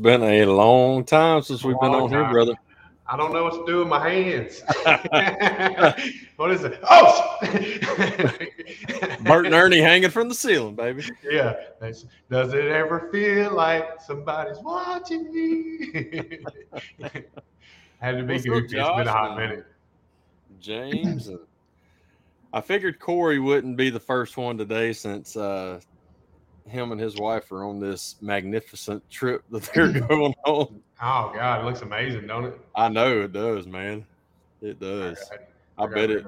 been a long time since we've been on here, brother. I don't know what to do with my hands. what is it? Oh, Bert and Ernie hanging from the ceiling, baby. Yeah. Does it ever feel like somebody's watching me? Had to be What's up. It's been a hot minute. James. I figured Corey wouldn't be the first one today since uh, him and his wife are on this magnificent trip that they're going on. Oh God, it looks amazing, don't it? I know it does, man. It does. I bet it.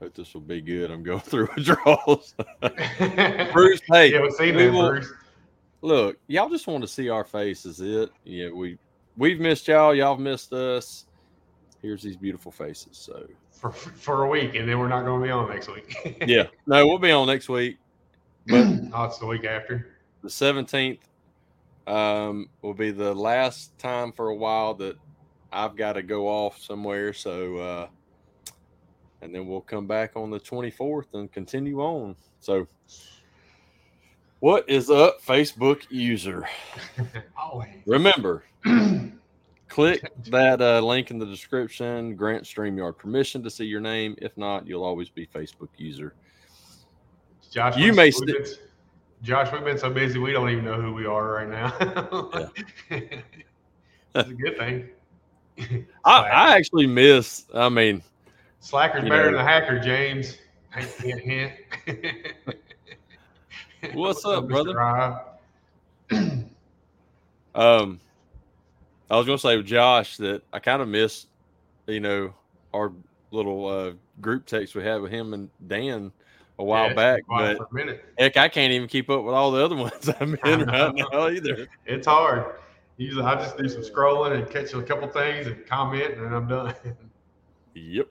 Hope this will be good. I'm going through withdrawals. Bruce, hey, yeah, we've seen we will- Bruce. look, y'all just want to see our faces. It, yeah, we we've missed y'all. Y'all have missed us. Here's these beautiful faces. So For, for a week, and then we're not going to be on next week. yeah, no, we'll be on next week. But oh, it's the week after. the 17th um, will be the last time for a while that I've got to go off somewhere. So, uh, and then we'll come back on the 24th and continue on. So, what is up, Facebook user? Always. Remember, click that uh, link in the description. Grant StreamYard permission to see your name. If not, you'll always be Facebook user. Josh, You may st- been- Josh, we've been so busy we don't even know who we are right now. It's a good thing. I, I actually miss. I mean, Slacker's better know. than a hacker, James. Hint, hint. What's up, brother? Um, I was gonna say with Josh that I kind of miss, you know, our little uh, group text we had with him and Dan a while Yeah, back. But heck, I can't even keep up with all the other ones I'm in right now either. It's hard. Usually, I just do some scrolling and catch a couple things and comment, and then I'm done. Yep.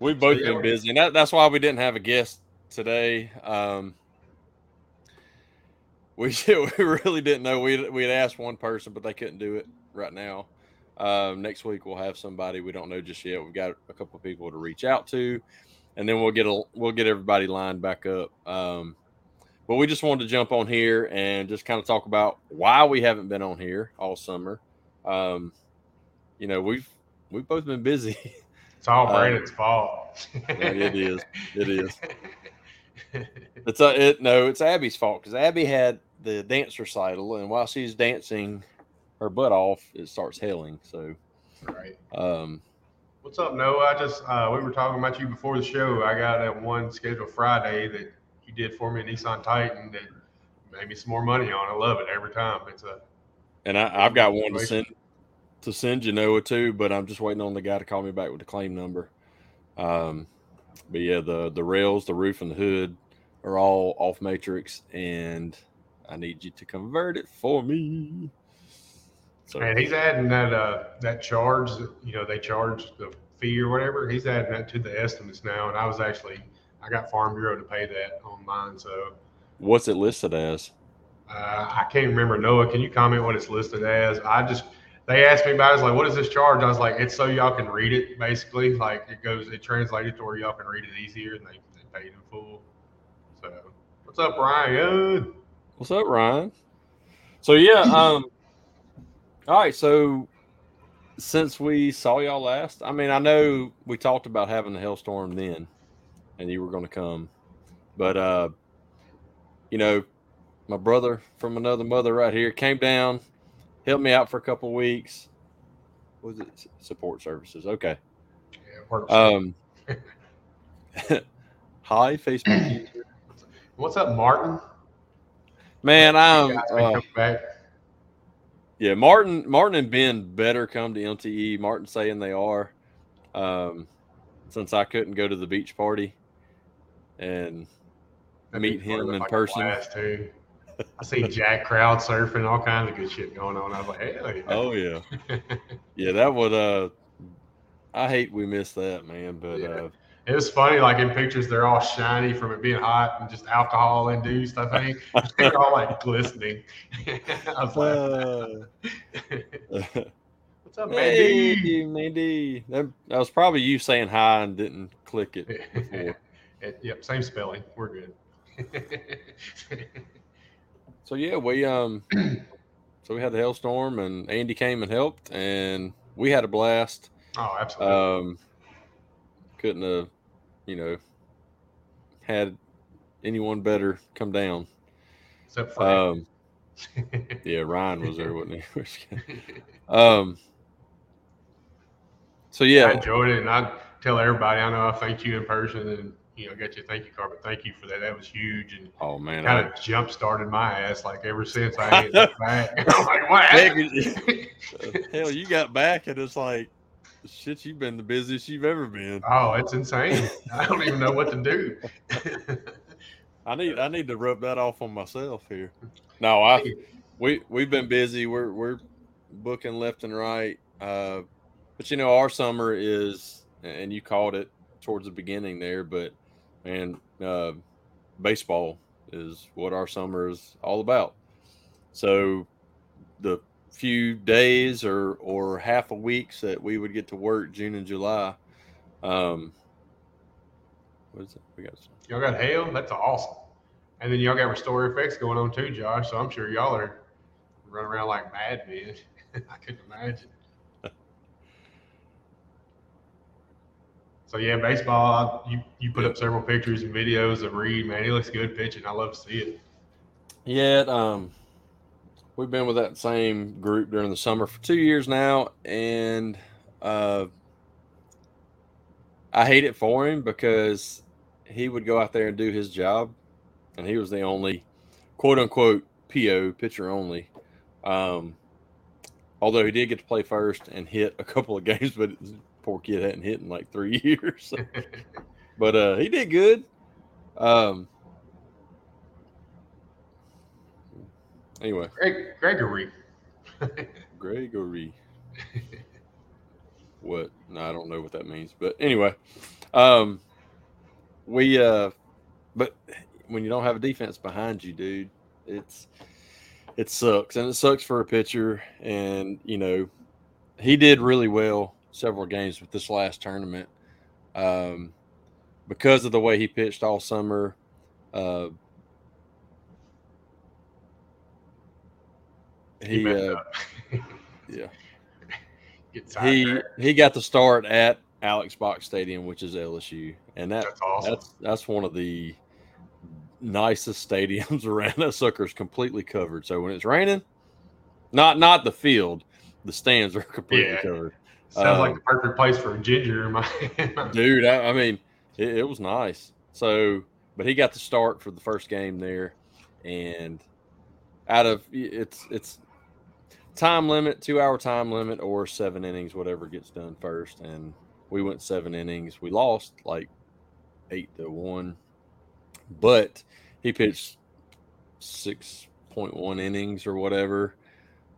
We've both yeah, been busy, and that, that's why we didn't have a guest today. Um, we we really didn't know. We we had asked one person, but they couldn't do it right now. Um, next week we'll have somebody we don't know just yet. We've got a couple of people to reach out to, and then we'll get a we'll get everybody lined back up. Um, but we just wanted to jump on here and just kind of talk about why we haven't been on here all summer. Um, you know, we've we've both been busy. It's all Uh, Brandon's fault. Yeah, it is. It is. It's uh, it no, it's Abby's fault because Abby had the dance recital, and while she's dancing her butt off, it starts hailing. So, right. um, What's up, Noah? I just uh, we were talking about you before the show. I got that one scheduled Friday that you did for me, Nissan Titan, that made me some more money on. I love it every time. It's a and I, I've got one to send to send you Noah too, but I'm just waiting on the guy to call me back with the claim number. Um, but yeah, the the rails, the roof, and the hood are all off matrix, and I need you to convert it for me. So and he's adding that uh that charge that you know they charge the fee or whatever. He's adding that to the estimates now, and I was actually I got Farm Bureau to pay that on mine, so what's it listed as? uh, I can't remember. Noah, can you comment what it's listed as? I just they asked me about it. It's like, what is this charge? I was like, it's so y'all can read it, basically. Like it goes, it translated to where y'all can read it easier, and they, they paid in full. So, what's up, Ryan? What's up, Ryan? So yeah, um all right, so since we saw y'all last, I mean, I know we talked about having the hailstorm then and you were gonna come. But uh you know, my brother from another mother right here came down, helped me out for a couple weeks. What was it support services? Okay. Yeah. Um Hi, Facebook user. what's up, Martin? Man, I'm uh. Yeah, Martin, Martin and Ben better come to MTE. Martin saying they are, um, since I couldn't go to the beach party, and That'd meet him in like person. too. I see Jack crowd surfing, all kinds of good shit going on. I was like, hell yeah. oh yeah, yeah, that would. uh I hate we missed that man, but Yeah. uh It was funny, like in pictures, they're all shiny from it being hot and just alcohol induced. I think they're all like glistening. I was like, uh, "What's up, Mandy?" hey, Mandy, that, that was probably you saying hi and didn't click it. It- yep, same spelling. We're good. so yeah, we um, so we had the hailstorm, and Andy came and helped, and we had a blast. Oh, absolutely. Um, couldn't have, you know, had anyone better come down. Except for Um, yeah, Ryan was there, wasn't he? um, so yeah, I enjoyed it, and I tell everybody I know I thanked you in person, and you know, got you thank you card, but thank you for that. That was huge, and oh man, kind I, of jump started my ass. Like ever since I hit back, I'm like, what hell, you got back, and it's like, shit, you've been the busiest you've ever been. oh, it's insane. I don't even know what to do. I need, I need to rub that off on myself here. No, I, we, we've been busy. We're, we're booking left and right. Uh, but you know, our summer is, and you called it towards the beginning there, but and uh, baseball is what our summer is all about. So the few days or or half a weeks that we would get to work June and July. Um, what is it? We got some- Y'all got hail? That's awesome. And then y'all got Restore effects going on too, Josh. So I'm sure y'all are running around like madmen. I couldn't imagine. so yeah, baseball. You you put up several pictures and videos of Reed. Man, he looks good pitching. I love to see it. Yeah, um, we've been with that same group during the summer for two years now, and uh, I hate it for him because he would go out there and do his job, and he was the only quote unquote PO pitcher only. Um, although he did get to play first and hit a couple of games, but poor kid hadn't hit in like three years. but uh, he did good. Um, anyway, Greg, Gregory. Gregory. what? No, I don't know what that means. But anyway, um, we uh, but when you don't have a defense behind you, dude, it's it sucks, and it sucks for a pitcher. And you know, he did really well several games with this last tournament, um, because of the way he pitched all summer. Uh, He he uh, yeah. He he got the start at Alex Box Stadium, which is LSU, and that That's awesome. that's that's one of the nicest stadiums around. That sucker's completely covered. So when it's raining, not not the field, the stands are completely Yeah. covered. Sounds like um, the perfect place for a ginger in my. in my- Dude, I, I mean, it, it was nice. So, but he got the start for the first game there, and out of it's it's time limit, two hour time limit, or seven innings, whatever gets done first. And we went seven innings. We lost like eight to one, but he pitched six point one innings or whatever.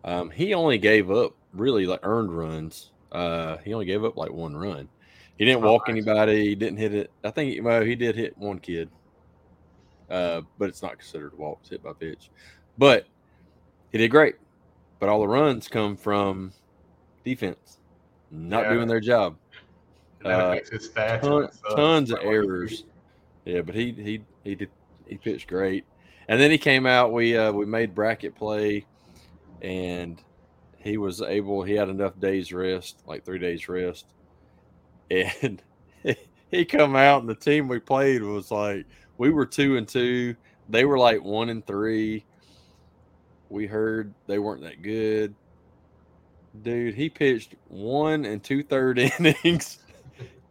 Um, he only gave up really like earned runs. Uh, he only gave up like one run. He didn't Oh, walk anybody. He didn't hit it. I think well, he did hit one kid, uh, but it's not considered a walk. It's hit by pitch. But he did great. But all the runs come from defense, not Yeah. doing their job. that uh, affects his stats. and Ton, tons of Like, what do you errors. Yeah, but he he he did he pitched great. And then he came out. We uh, we made bracket play, and he was able. He had enough days rest, like three days rest, and he come out. And the team we played was like we were two and two. They were like one and three. We heard they weren't that good. Dude, he pitched one and two third innings,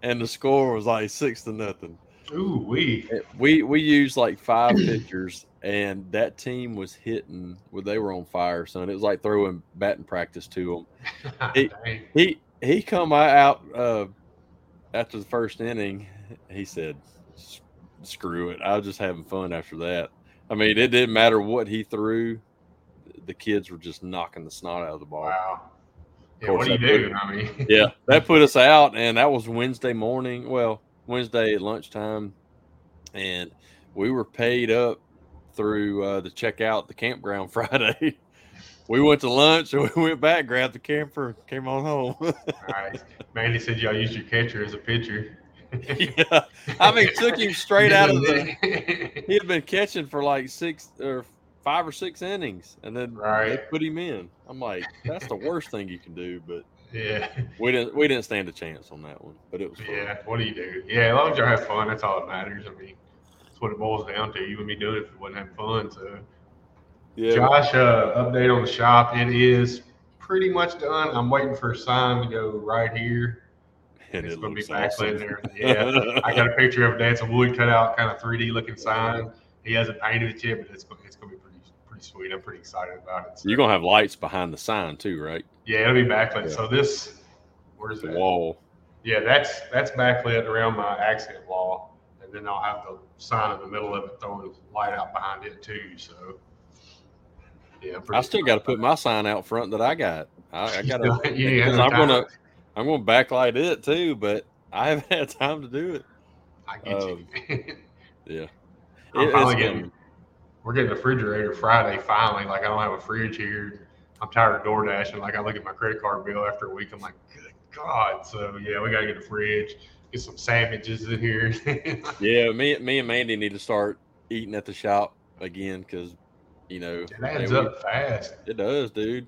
and the score was like six to nothing. Ooh, we. We we used like five pitchers, and that team was hitting. Well, they were on fire, son. It was like throwing batting practice to them. Dang. He he come out uh, after the first inning. He said, "Screw it! I was just having fun after that." I mean, it didn't matter what he threw. The kids were just knocking the snot out of the ball. Wow. Yeah, course, what do you do? I mean, yeah, that put us out, and that was Wednesday morning. Well, Wednesday at lunchtime, and we were paid up through uh, to check out the campground Friday. we went to lunch, and we went back, grabbed the camper, came on home. Nice. Mandy said y'all used your catcher as a pitcher. yeah, I mean, took him straight out of the. the. He had been catching for like six or five or six innings, and then they put him in. I'm like, that's the worst thing you can do. But Yeah. we didn't we didn't stand a chance on that one. But it was fun. Yeah. What do you do? Yeah, as long as you have fun, that's all that matters. I mean, that's what it boils down to. You wouldn't be doing it if you wouldn't have fun. So, yeah. Josh, uh, update on the shop. It is pretty much done. I'm waiting for a sign to go right here. and it's it going to be backlit awesome. there. Yeah. I got a picture of it. That's a wood cutout, kind of 3D looking sign. He hasn't painted it yet, but it's, it's going to be pretty sweet. I'm pretty excited about it. So, You're gonna have lights behind the sign too, right? yeah, it'll be backlit. Yeah. So this, where's The that? wall. Yeah, that's that's backlit around my accent wall, and then I'll have the sign in the middle of it throwing light out behind it too. So yeah, I still got to put my sign out front that I got. I, I got to. yeah, I'm gonna, I'm gonna backlight it too, but I haven't had time to do it. I get um, you. Yeah, I'm It- it's getting. We're getting a refrigerator Friday. Finally, like I don't have a fridge here. I'm tired of door dashing. Like I look at my credit card bill after a week. I'm like, good God. So yeah, we gotta get a fridge. Get some sandwiches in here. yeah. Me, me and Mandy need to start eating at the shop again because, you know, it adds they- up fast. It does, dude.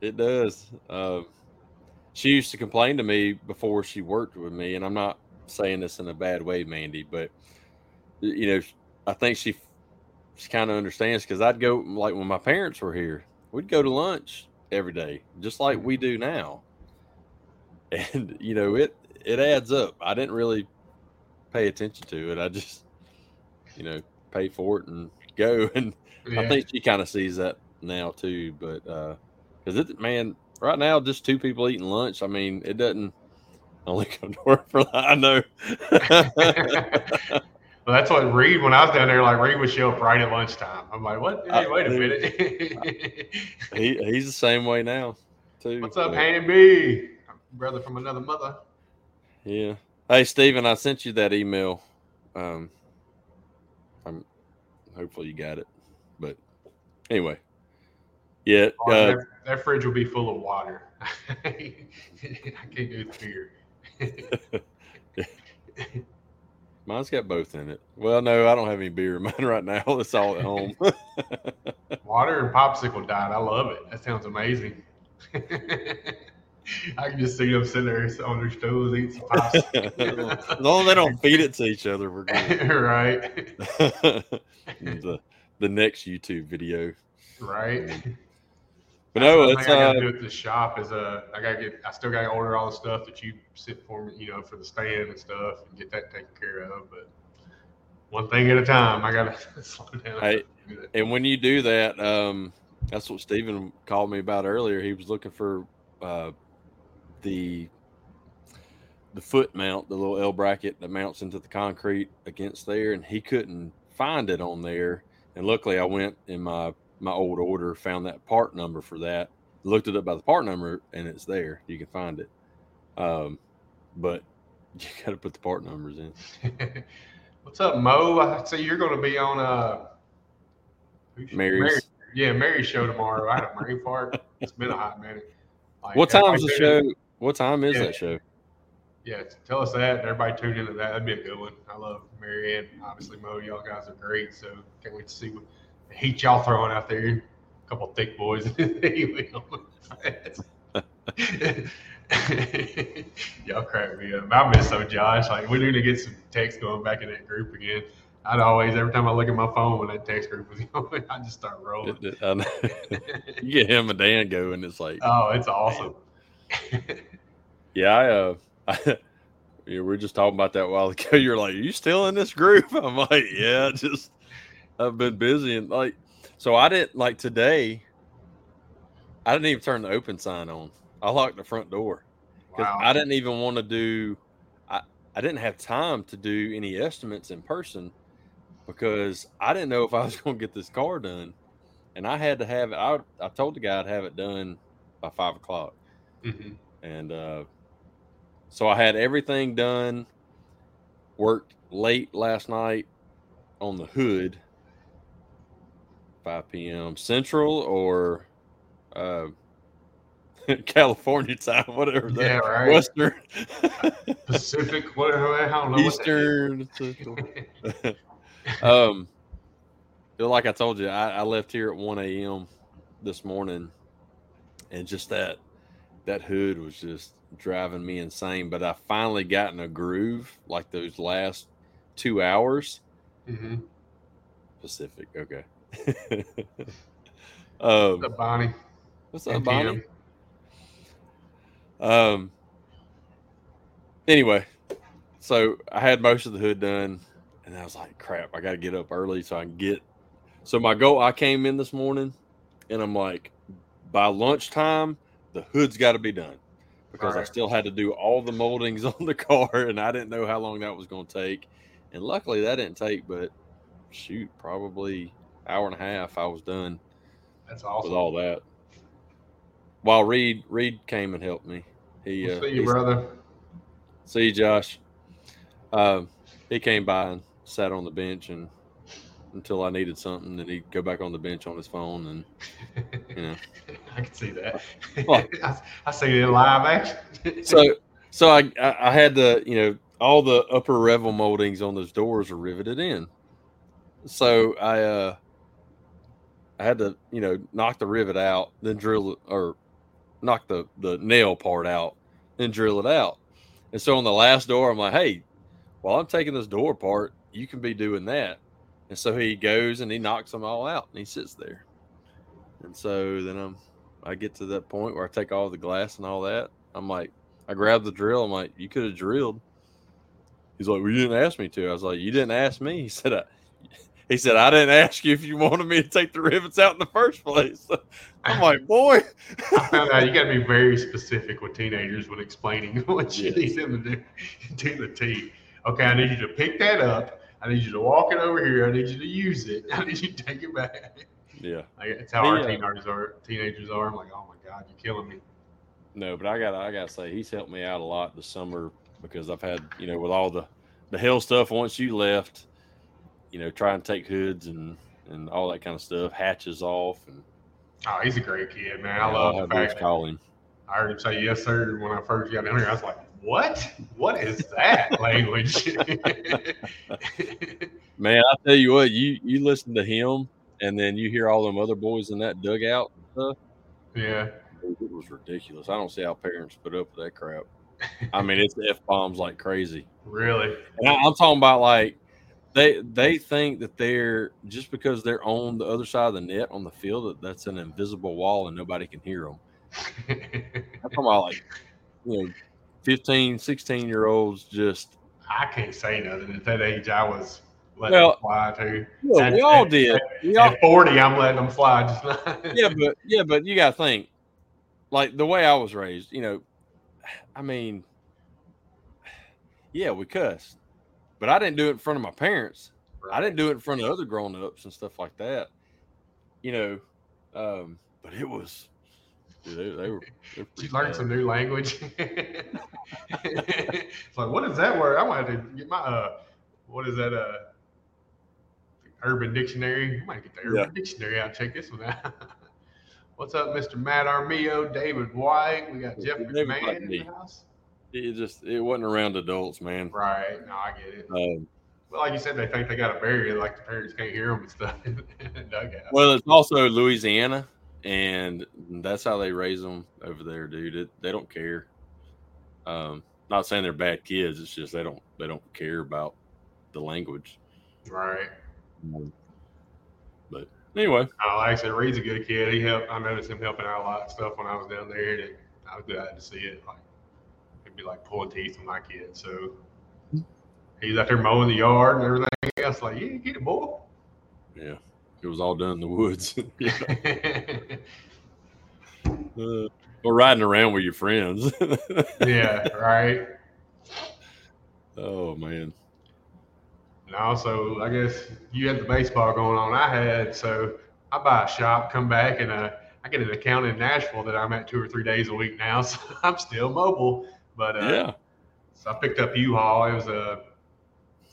It does. Um, she used to complain to me before she worked with me, and I'm not saying this in a bad way, Mandy, but you know, I think she she kind of understands because I'd go like when my parents were here, we'd go to lunch every day, just like we do now, and you know it it adds up. I didn't really pay attention to it. I just you know pay for it and go and I think she kind of sees that now too, but uh because it, man, right now just two people eating lunch. I mean, it doesn't only come to work for that. I know. Well, that's what Reed. When I was down there, like Reed would show up right at lunchtime. I'm like, what? Hey, wait a minute. he he's the same way now too. What's up, Hanny B? Brother from another mother. Yeah. Hey, Steven, I sent you that email. Um, I'm hopefully you got it, but anyway, yeah. Oh, Uh, that, that fridge will be full of water. I can't do the beer. Mine's got both in it. Well, no, I don't have any beer in mine right now. It's all at home. Water and popsicle diet. I love it. That sounds amazing. I can just see them sitting there on their stools eating some popsicles. as long as they don't feed it to each other, we're good. right. the, the next YouTube video. Right. But no, it's thing I uh, gotta do at the shop is uh I gotta get I still gotta order all the stuff that you sit for me, you know, for the stand and stuff and get that taken care of. But one thing at a time. I gotta slow down. Hey, and when you do that, um, that's what Steven called me about earlier. He was looking for uh, the the foot mount, the little L bracket that mounts into the concrete against there, and he couldn't find it on there. And luckily, I went in my my old order, found that part number for that, looked it up by the part number, and it's there. You can find it. Um, but you got to put the part numbers in. What's up, Mo? I see you're gonna be on uh Mary's. Mary- yeah, Mary's show tomorrow. I had a brain part. It's been a hot minute. Like, What time's the show? What time is Yeah. that show? Yeah, tell us that. and Everybody tune into that. That'd be a good one. I love Mary Ann. Obviously, Mo, y'all guys are great. So can't wait to see what heat y'all throwing out there. A couple thick boys. y'all crack me up. I miss so Josh. Like we need to get some text going back in that group again. I'd always every time I look at my phone when that text group was going, I just start rolling. You get him and Dan going, it's like, oh, it's awesome. yeah, I, uh, I, yeah, we were just talking about that a while ago. You're like, are you still in this group? I'm like, yeah, just I've been busy and like, so I didn't like today. I didn't even turn the open sign on. I locked the front door because Wow. I didn't even want to do. I I didn't have time to do any estimates in person because I didn't know if I was going to get this car done, and I had to have it. I I told the guy I'd have it done by five o'clock, Mhm. and uh, so I had everything done. Worked late last night on the hood. 5 p.m. Central or uh, California time, whatever. that- Yeah, right. Western, Pacific, whatever. I don't know. what that is. Eastern, um, like I told you, I, I left here at 1 a.m. this morning, and just that that hood was just driving me insane. But I finally got in a groove like those last two hours. Mm-hmm. Pacific, okay. um, What's up, Bonnie? what's up, Bonnie? Um. Anyway, so I had most of the hood done, and I was like, "Crap, I got to get up early so I can get." So my goal, I came in this morning, and I'm like, by lunchtime, the hood's got to be done because I still had to do all the moldings on the car, and I didn't know how long that was going to take. And luckily, that didn't take, but shoot, probably hour and a half. I was done That's awesome. with all that. While Reed Reed came and helped me. He We'll uh, see you, brother. see you, Josh. Um, he came by and sat on the bench and until I needed something, then he'd go back on the bench on his phone and you know. I can see that. What? I, I see it in live action. So so I I I had the you know all the upper reveal moldings on those doors are riveted in. So I uh I had to you know knock the rivet out, then drill it or knock the the nail part out, then drill it out. And so on the last door, I'm like, hey, while I'm taking this door apart, you can be doing that. And so he goes and he knocks them all out and he sits there. And so then I'm I get to that point where I take all the glass and all that. I'm like, I grab the drill. I'm like, you could have drilled. He's like, well, you didn't ask me to. I was like, you didn't ask me. He said, I, he said, I didn't ask you if you wanted me to take the rivets out in the first place. I'm like, boy, I found out you got to be very specific with teenagers when explaining what you Yes. need them to do to the T. Okay, I need you to pick that up. I need you to walk it over here. I need you to use it. I need you to take it back. yeah, Like, it's how our Yeah. teenagers are. Teenagers are. I'm like, oh my god, you're killing me. no, but I got, I got to say, he's helped me out a lot this summer because I've had, you know, with all the, the hell stuff once you left, you know, try and take hoods and, and all that kind of stuff, hatches off. And Oh, he's a great kid, man. I love the I do is fact call him. I heard him say yes, sir, when I first got down here. I was like, what? What is that language? Man, I tell you what, you you listen to him, and then you hear all them other boys in that dugout and stuff. yeah. It was ridiculous. I don't see how parents put up with that crap. I mean, it's f bombs like crazy. Really? And I, I'm talking about like they they think that they're just because they're on the other side of the net on the field that that's an invisible wall and nobody can hear them. I'm talking about like you know 15, 16 year olds just I can't say nothing. At that age, I was letting Well, them fly too. yeah, we At- all at- did. We all, At 40, I'm letting them fly. Just not. yeah, but yeah, but you got to think, like the way I was raised. You know, I mean, yeah, we cussed, but I didn't do it in front of my parents. I didn't do it in front of other grown ups and stuff like that. You know, um, but it was they, they were. Did you learn bad. some new language? it's like, what is that word? I have to get my uh, what is that uh, Urban Dictionary? I might get the Urban Yeah. Dictionary out. Check this one out. What's up, Mr. Matt Armio, David White? We got Jeff David McMahon White, in the house. It just it wasn't around adults, man. Right? No, I get it. Um, But like you said, they think they got a barrier, like the parents can't hear them and stuff well, it's also Louisiana, and that's how they raise them over there, dude. It, they don't care. Um, not saying they're bad kids. It's just they don't they don't care about the language. right. But anyway, Uh, like I said, Reed's a good kid. He helped. I noticed him helping out a lot of stuff when I was down there, and I was glad to see it. Like be like pulling teeth with my kid. So he's out there mowing the yard and everything else. Like, yeah, get it, boy. yeah, it was all done in the woods. Uh, or riding around with your friends. yeah, right. oh man. And also, I guess you had the baseball going on. I had so I buy a shop, come back, and uh, I get an account in Nashville that I'm at two or three days a week now. So I'm still mobile, but uh, Yeah. So I picked up U-Haul. It was a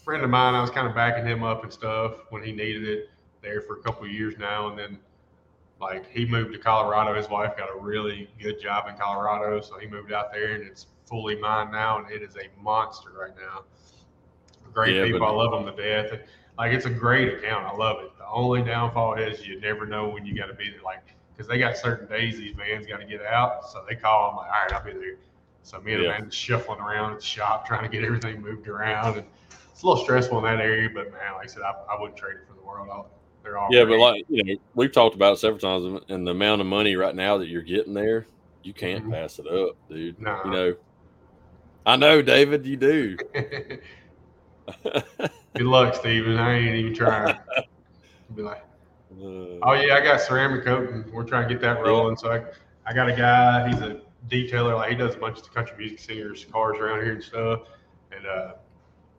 friend of mine. I was kind of backing him up and stuff when he needed it there for a couple of years now. And then, like, he moved to Colorado. His wife got a really good job in Colorado, so he moved out there, and it's fully mine now. And it is a monster right now. Great Yeah, people. but- I love them to death. like it's a great account. I love it. The only downfall is you never know when you got to be there, like because they got certain days these vans got to get out, so they call. I'm like, all right, I'll be there. So me and Yeah. man shuffling around at the shop trying to get everything moved around, and it's a little stressful in that area. But man, like I said, I, I wouldn't trade it for the world. I'll, they're all Yeah, but like you know, we've talked about it several times, and the amount of money right now that you're getting there, you can't Mhm. pass it up, dude. Nah. You know, I know, David, you do. Good luck, Steven. I ain't even trying. Be like, Uh, oh yeah, I got ceramic coating. We're trying to get that rolling. So I, I got a guy. He's a detailer. Like he does a bunch of the country music singers' cars around here and stuff. And uh,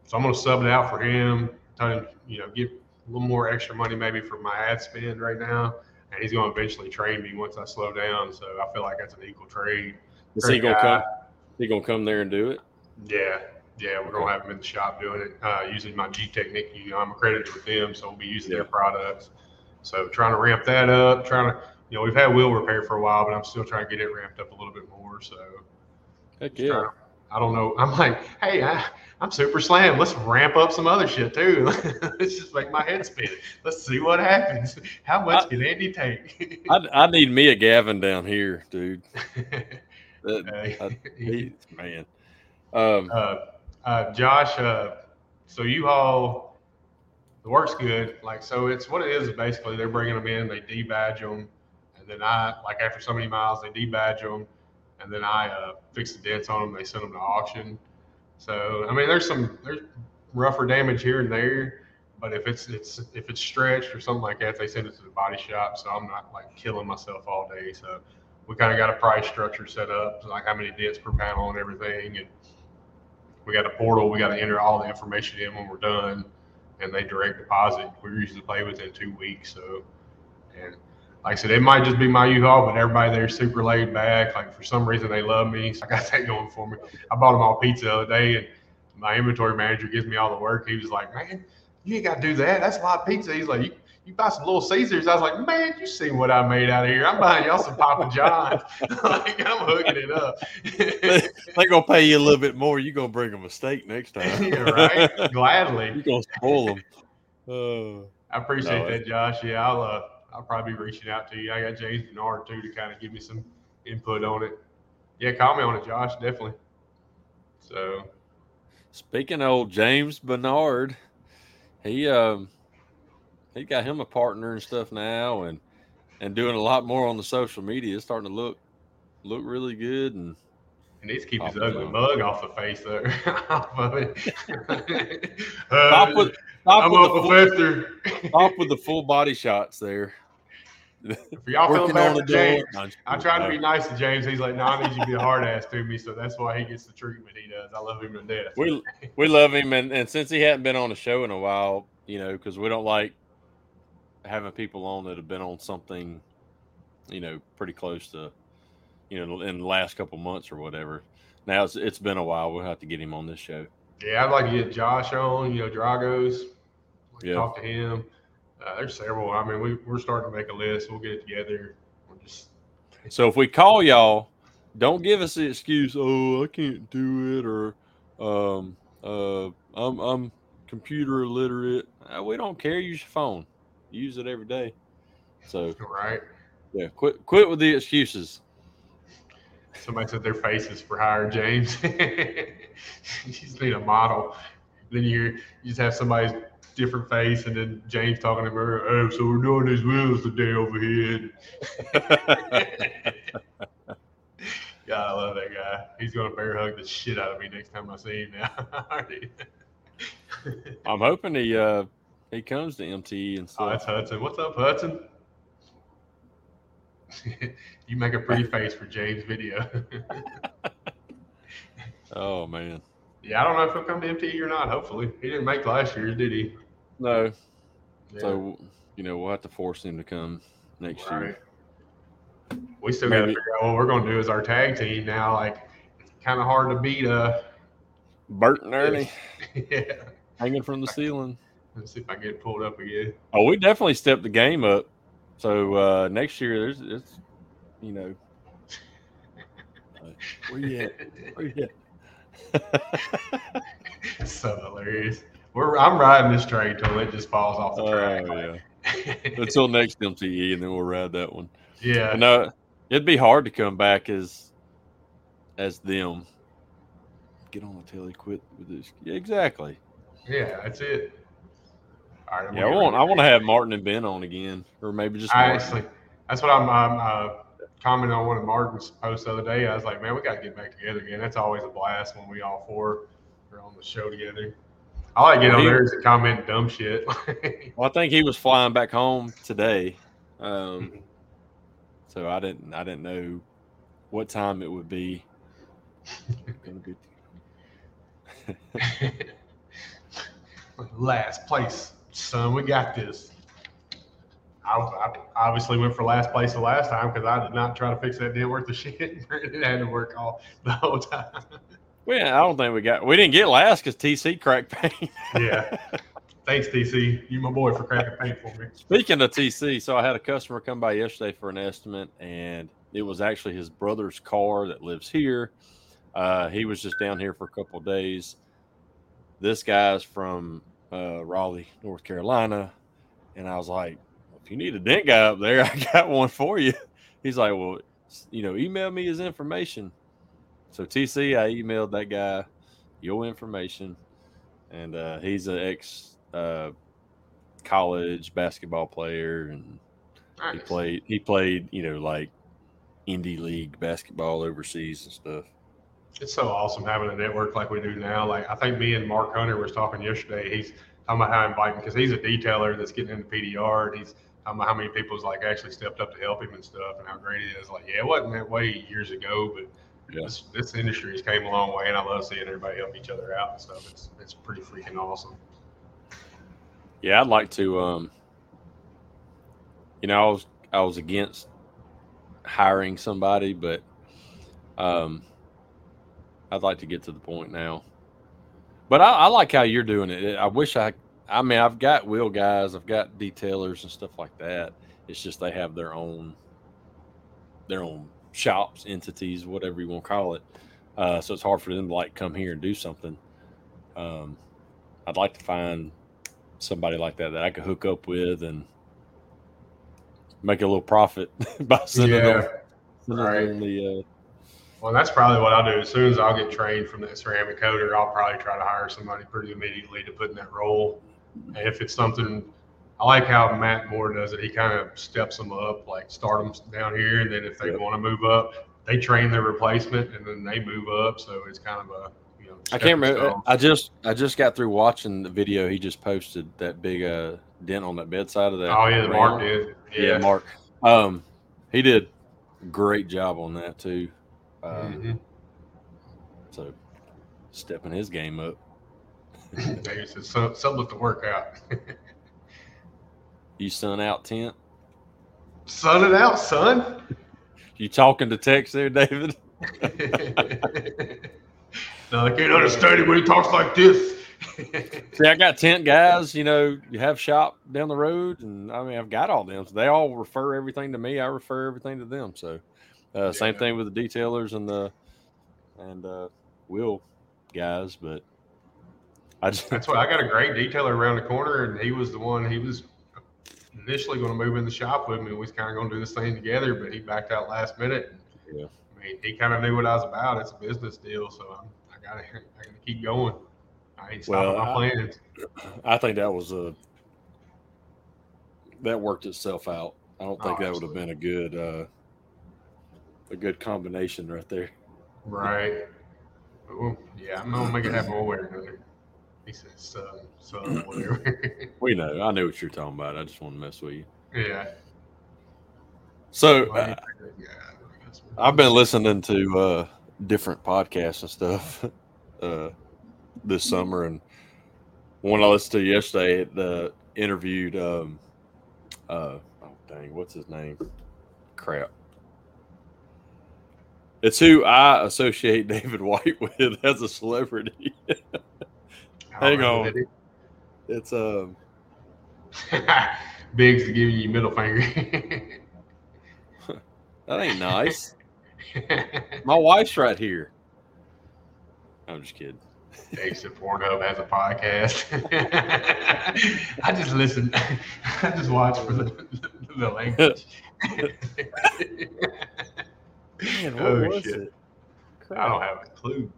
so I'm gonna sub it out for him. Tell him, you know, get a little more extra money maybe for my ad spend right now. And he's gonna eventually train me once I slow down. So I feel like that's an equal trade. is he gonna guy. come? He gonna come there and do it? Yeah, yeah, we're gonna have him in the shop doing it uh, using my Gtechniq. You know, I'm accredited with them, so we'll be using their products. So trying to ramp that up. Trying to, you know, we've had wheel repair for a while, but I'm still trying to get it ramped up a little bit more. So Heck yeah. to- I don't know. I'm like, hey, I, I'm super slam. Let's ramp up some other shit too. Let's just make my head spin. Let's see what happens. How much I- can Andy take? I, I need me a Gavin down here, dude. That, Hey. I- he, man. Um, uh, uh, Josh, uh, so you all, the work's good. Like, so it's what it is. is Basically, they're bringing them in, they debadge them, and then I, like, after so many miles, they debadge them, and then I uh, fix the dents on them. They send them to auction. So, I mean, there's some there's rougher damage here and there, but if it's it's if it's stretched or something like that, they send it to the body shop. So I'm not like killing myself all day. So we kind of got a price structure set up, like how many dents per panel and everything, and we got a portal. We got to enter all the information in when we're done, and they direct deposit. We usually pay within two weeks. So, and like I said, it might just be my U-Haul, but everybody there's super laid back. Like for some reason, they love me. So I got that going for me. I bought them all pizza the other day, and my inventory manager gives me all the work. He was like, "Man, you ain't got to do that. That's a lot of pizza." He's like, "You." You buy some Little Caesars. I was like, man, you see what I made out of here? I'm buying y'all some Papa John's. like I'm hooking it up. they gonna pay you a little bit more. You gonna bring them a steak next time, yeah, right? Gladly. you gonna spoil them. Uh, I appreciate No, that, Josh. Yeah, I'll uh, I'll probably be reaching out to you. I got James Bernard too to kind of give me some input on it. Yeah, call me on it, Josh. Definitely. So Speaking of old James Bernard, he um he got him a partner and stuff now, and and doing a lot more on the social media. It's starting to look look really good, and he needs to keep his ugly mug off the face there. off of it. stop Uh, with stop I'm with, a the full, stop with the full body shots there. If y'all feel bad for James, I'm just I kidding. try to be nice to James. He's like, no, I need you to be a hard ass to me, so that's why he gets the treatment he does. I love him to death. we we love him, and, and since he hadn't been on the show in a while, you know, because we don't like having people on that have been on something, you know, pretty close to, you know, in the last couple months or whatever. Now it's it's been a while. We'll have to get him on this show. Yeah, I'd like to get Josh on, you know, Dragos. Like, Yeah. Talk to him. Uh, there's several. I mean, we, we're starting to make a list. We'll get it together. We'll just, So if we call y'all, don't give us the excuse, oh, I can't do it, or um, uh, I'm I'm computer illiterate. Uh, we don't care. Use your phone. Use it every day. So right? yeah, quit quit with the excuses. Somebody said their faces for hire, James. you just need a model. Then you you just have somebody's different face, and then James talking to her. Oh, so we're doing these wheels today over here. God, I love that guy. He's gonna bear hug the shit out of me next time I see him now. I'm hoping he uh he comes to MTE and Oh, that's stuff. Hudson. What's up, Hudson? you make a pretty face for James' video. Oh man, yeah, I don't know if he'll come to MTE or not. Hopefully, he didn't make last year's, did he? No. Yeah, So you know we'll have to force him to come next year. We still got to figure out what we're going to do as our tag team now. Like, it's kind of hard to beat. Uh, Bert and Ernie yeah. hanging from the ceiling. Let's see if I get pulled up again. Oh, we definitely stepped the game up. So uh next year, there's it's you know. uh, Where you at? Where you at? so hilarious. We're I'm riding this train till it just falls off the Oh track. yeah. Until next MTE, and then we'll ride that one. yeah. No, it'd be hard to come back as as them. Get on the telly, quit with this. Yeah, exactly. Yeah, that's it. All right. Yeah, I want I want to have Martin and Ben on again, or maybe just I Martin. actually, that's what I'm, I'm uh, commenting on one of Martin's posts the other day. I was like, man, we got to get back together again. That's always a blast when we all four are on the show together. I like getting on He- there and comment dumb shit. Well, I think he was flying back home today, um, Mm-hmm. so I didn't I didn't know what time it would be. Last place, son. We got this. I, I obviously went for last place the last time because I did not try to fix that didn't worth the shit. it had to work all the whole time. Well, I don't think we got we didn't get last because TC cracked paint. yeah. Thanks, TC. You my boy for cracking paint for me. Speaking of TC, so I had a customer come by yesterday for an estimate, and it was actually his brother's car that lives here. Uh, he was just down here for a couple of days. This guy's from uh, Raleigh, North Carolina, and I was like, "If you need a dent guy up there, I got one for you." He's like, "Well, you know, email me his information." So TC, I emailed that guy your information, and uh, he's an ex uh, college basketball player, and he played he played you know like indie league basketball overseas and stuff. It's so awesome having a network like we do now. Like I think me and Mark Hunter was talking yesterday. He's talking about how inviting because he's a detailer that's getting into PDR, and he's talking about how many people's like actually stepped up to help him and stuff, and how great it is. Like, yeah, it wasn't that way years ago, but Yeah. this this industry has came a long way, and I love seeing everybody help each other out and stuff. It's it's pretty freaking awesome. Yeah, I'd like to. Um, you know, I was I was against hiring somebody, but um, I'd like to get to the point now. But I, I like how you're doing it. I wish I. I mean, I've got wheel guys, I've got detailers and stuff like that. It's just they have their own, their own shops, entities, whatever you want to call it. Uh, so it's hard for them to like come here and do something. Um, I'd like to find somebody like that that I could hook up with and make a little profit by sending them, sending right. them the. Uh, Well, that's probably what I'll do. As soon as I'll get trained from that ceramic coder, I'll probably try to hire somebody pretty immediately to put in that role. And if it's something, I like how Matt Moore does it. He kind of steps them up, like start them down here, and then if they Yep. want to move up, they train their replacement, and then they move up. So it's kind of a you know. I can't remember. stone. I just I just got through watching the video he just posted that big uh dent on that bedside of that. Oh yeah, the Mark did. Yeah, Yeah, Mark. Um, he did great job on that too. Um, Mhm. So stepping his game up. It's something to work out. You sun out tent. Sun it out, son. You talking to Tex there, David? no, they can't understand it when he talks like this. See, I got tent guys. You know, you have shop down the road, and I mean, I've got all them. So they all refer everything to me. I refer everything to them. So, uh, same thing with the detailers and the and uh, wheel guys. But I just That's why I got a great detailer around the corner, and he was the one. He was initially going to move in the shop with me. We was kind of going to do this thing together, but he backed out last minute. Yeah. I mean, he kind of knew what I was about. It's a business deal, so I'm, I got to, I to keep going. I ain't stopping Well, my I- plans. I think that was a that worked itself out. I don't think Oh, that would have been a good uh, a good combination right there. Right. Well, yeah, I'm gonna make it happen one way or another. He said, "Son, son, whatever." We know. I know what you're talking about. I just want to mess with you. yeah. So uh, you think that? Yeah. I've been listening to uh, different podcasts and stuff uh, this summer, and one I listened to yesterday, the interviewed. Um, uh, oh dang, what's his name? Crap. It's who I associate David White with as a celebrity. Hang on. It's um, Biggs giving you middle finger. that ain't nice. My wife's right here. I'm just kidding. Said Pornhub has a podcast. I just listen. I just watch for the, the language. Man, what Oh, was shit. it? I don't have a clue.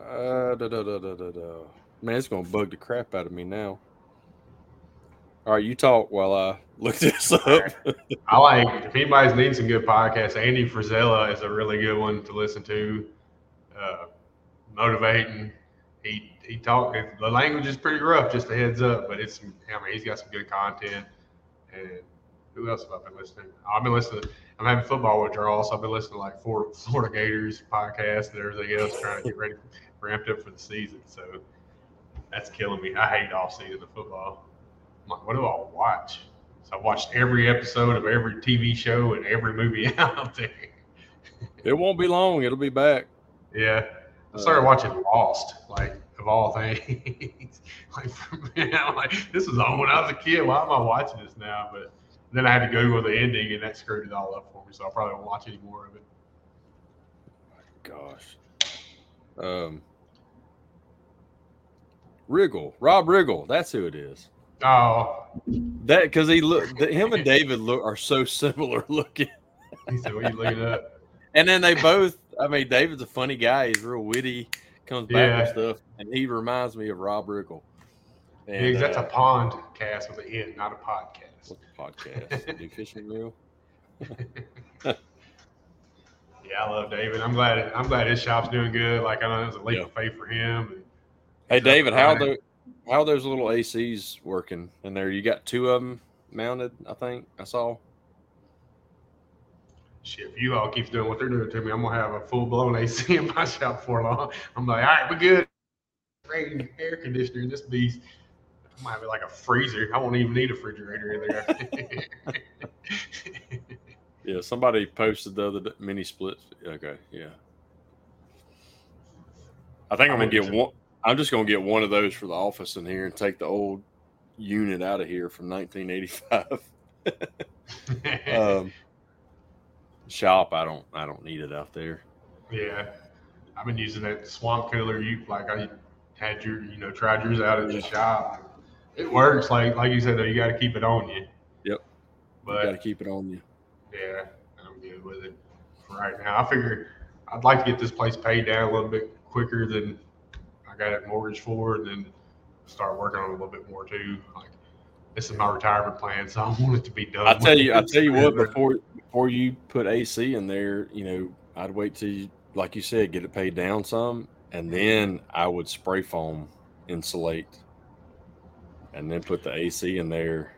Uh, da, da, da, da, da, da. Man, it's gonna bug the crap out of me now. All right, you talk while I look this up. I like if anybody's needing some good podcasts, Andy Frisella is a really good one to listen to. Uh, motivating. He he talk the language is pretty rough, just a heads up, but it's I mean he's got some good content. And who else have I been listening? I've been listening. I'm having football withdrawal, so I've been listening to like four Florida Gators podcasts and everything else, trying to get ready, ramped up for the season. So that's killing me. I hate off season of football. I'm like, what do I watch? So I watched every episode of every TV show and every movie out there. it won't be long. It'll be back. Yeah. I started uh, watching Lost, like of all things. like, I'm like, this was on when I was a kid. Why am I watching this now? But then I had to Google the ending, and that screwed it all up for me. So I probably won't watch any more of it. Oh My gosh. Um, Riggle, Rob Riggle. That's who it is. Oh, That because he look, him and David look are so similar looking. he said, "What you looking up?" And then they both, I mean, David's a funny guy. He's real witty, comes back Yeah. with stuff, and he reminds me of Rob Riggle. And, Because that's a uh, pond cast with an N, not a podcast. what's the podcast? New fishing reel. Yeah, I love David. I'm glad. I'm glad his shop's doing good. Like I know it was a leap Yeah. of faith for him. And Hey, David, how running. the how are those little ACs working in there? You got two of them mounted, I think I saw. Shit, if you all keep doing what they're doing to me, I'm gonna have a full blown AC in my shop before long. I'm like, all right, we're good. Great air conditioner in this beast. I might have like a freezer. I won't even need a refrigerator in there. Yeah, somebody posted the other mini splits. Okay, yeah. I think I'm gonna get one. I'm just gonna get one of those for the office in here and take the old unit out of here from 1985. um, shop, I don't, I don't need it out there. yeah, I've been using that swamp cooler. You like I had your, you know, tried yours out at the shop. It works. Like like you said though, you got to keep it on you. Yep. But you got to keep it on you. Yeah, I'm good with it for right now. I figure I'd like to get this place paid down a little bit quicker than I got it mortgaged for, and then start working on it a little bit more too. Like this is my retirement plan, so I want it to be done. I tell you, I tell you what. Before before you put AC in there, you know, I'd wait till, you, like you said, get it paid down some, and then I would spray foam insulate, and then put the AC in there.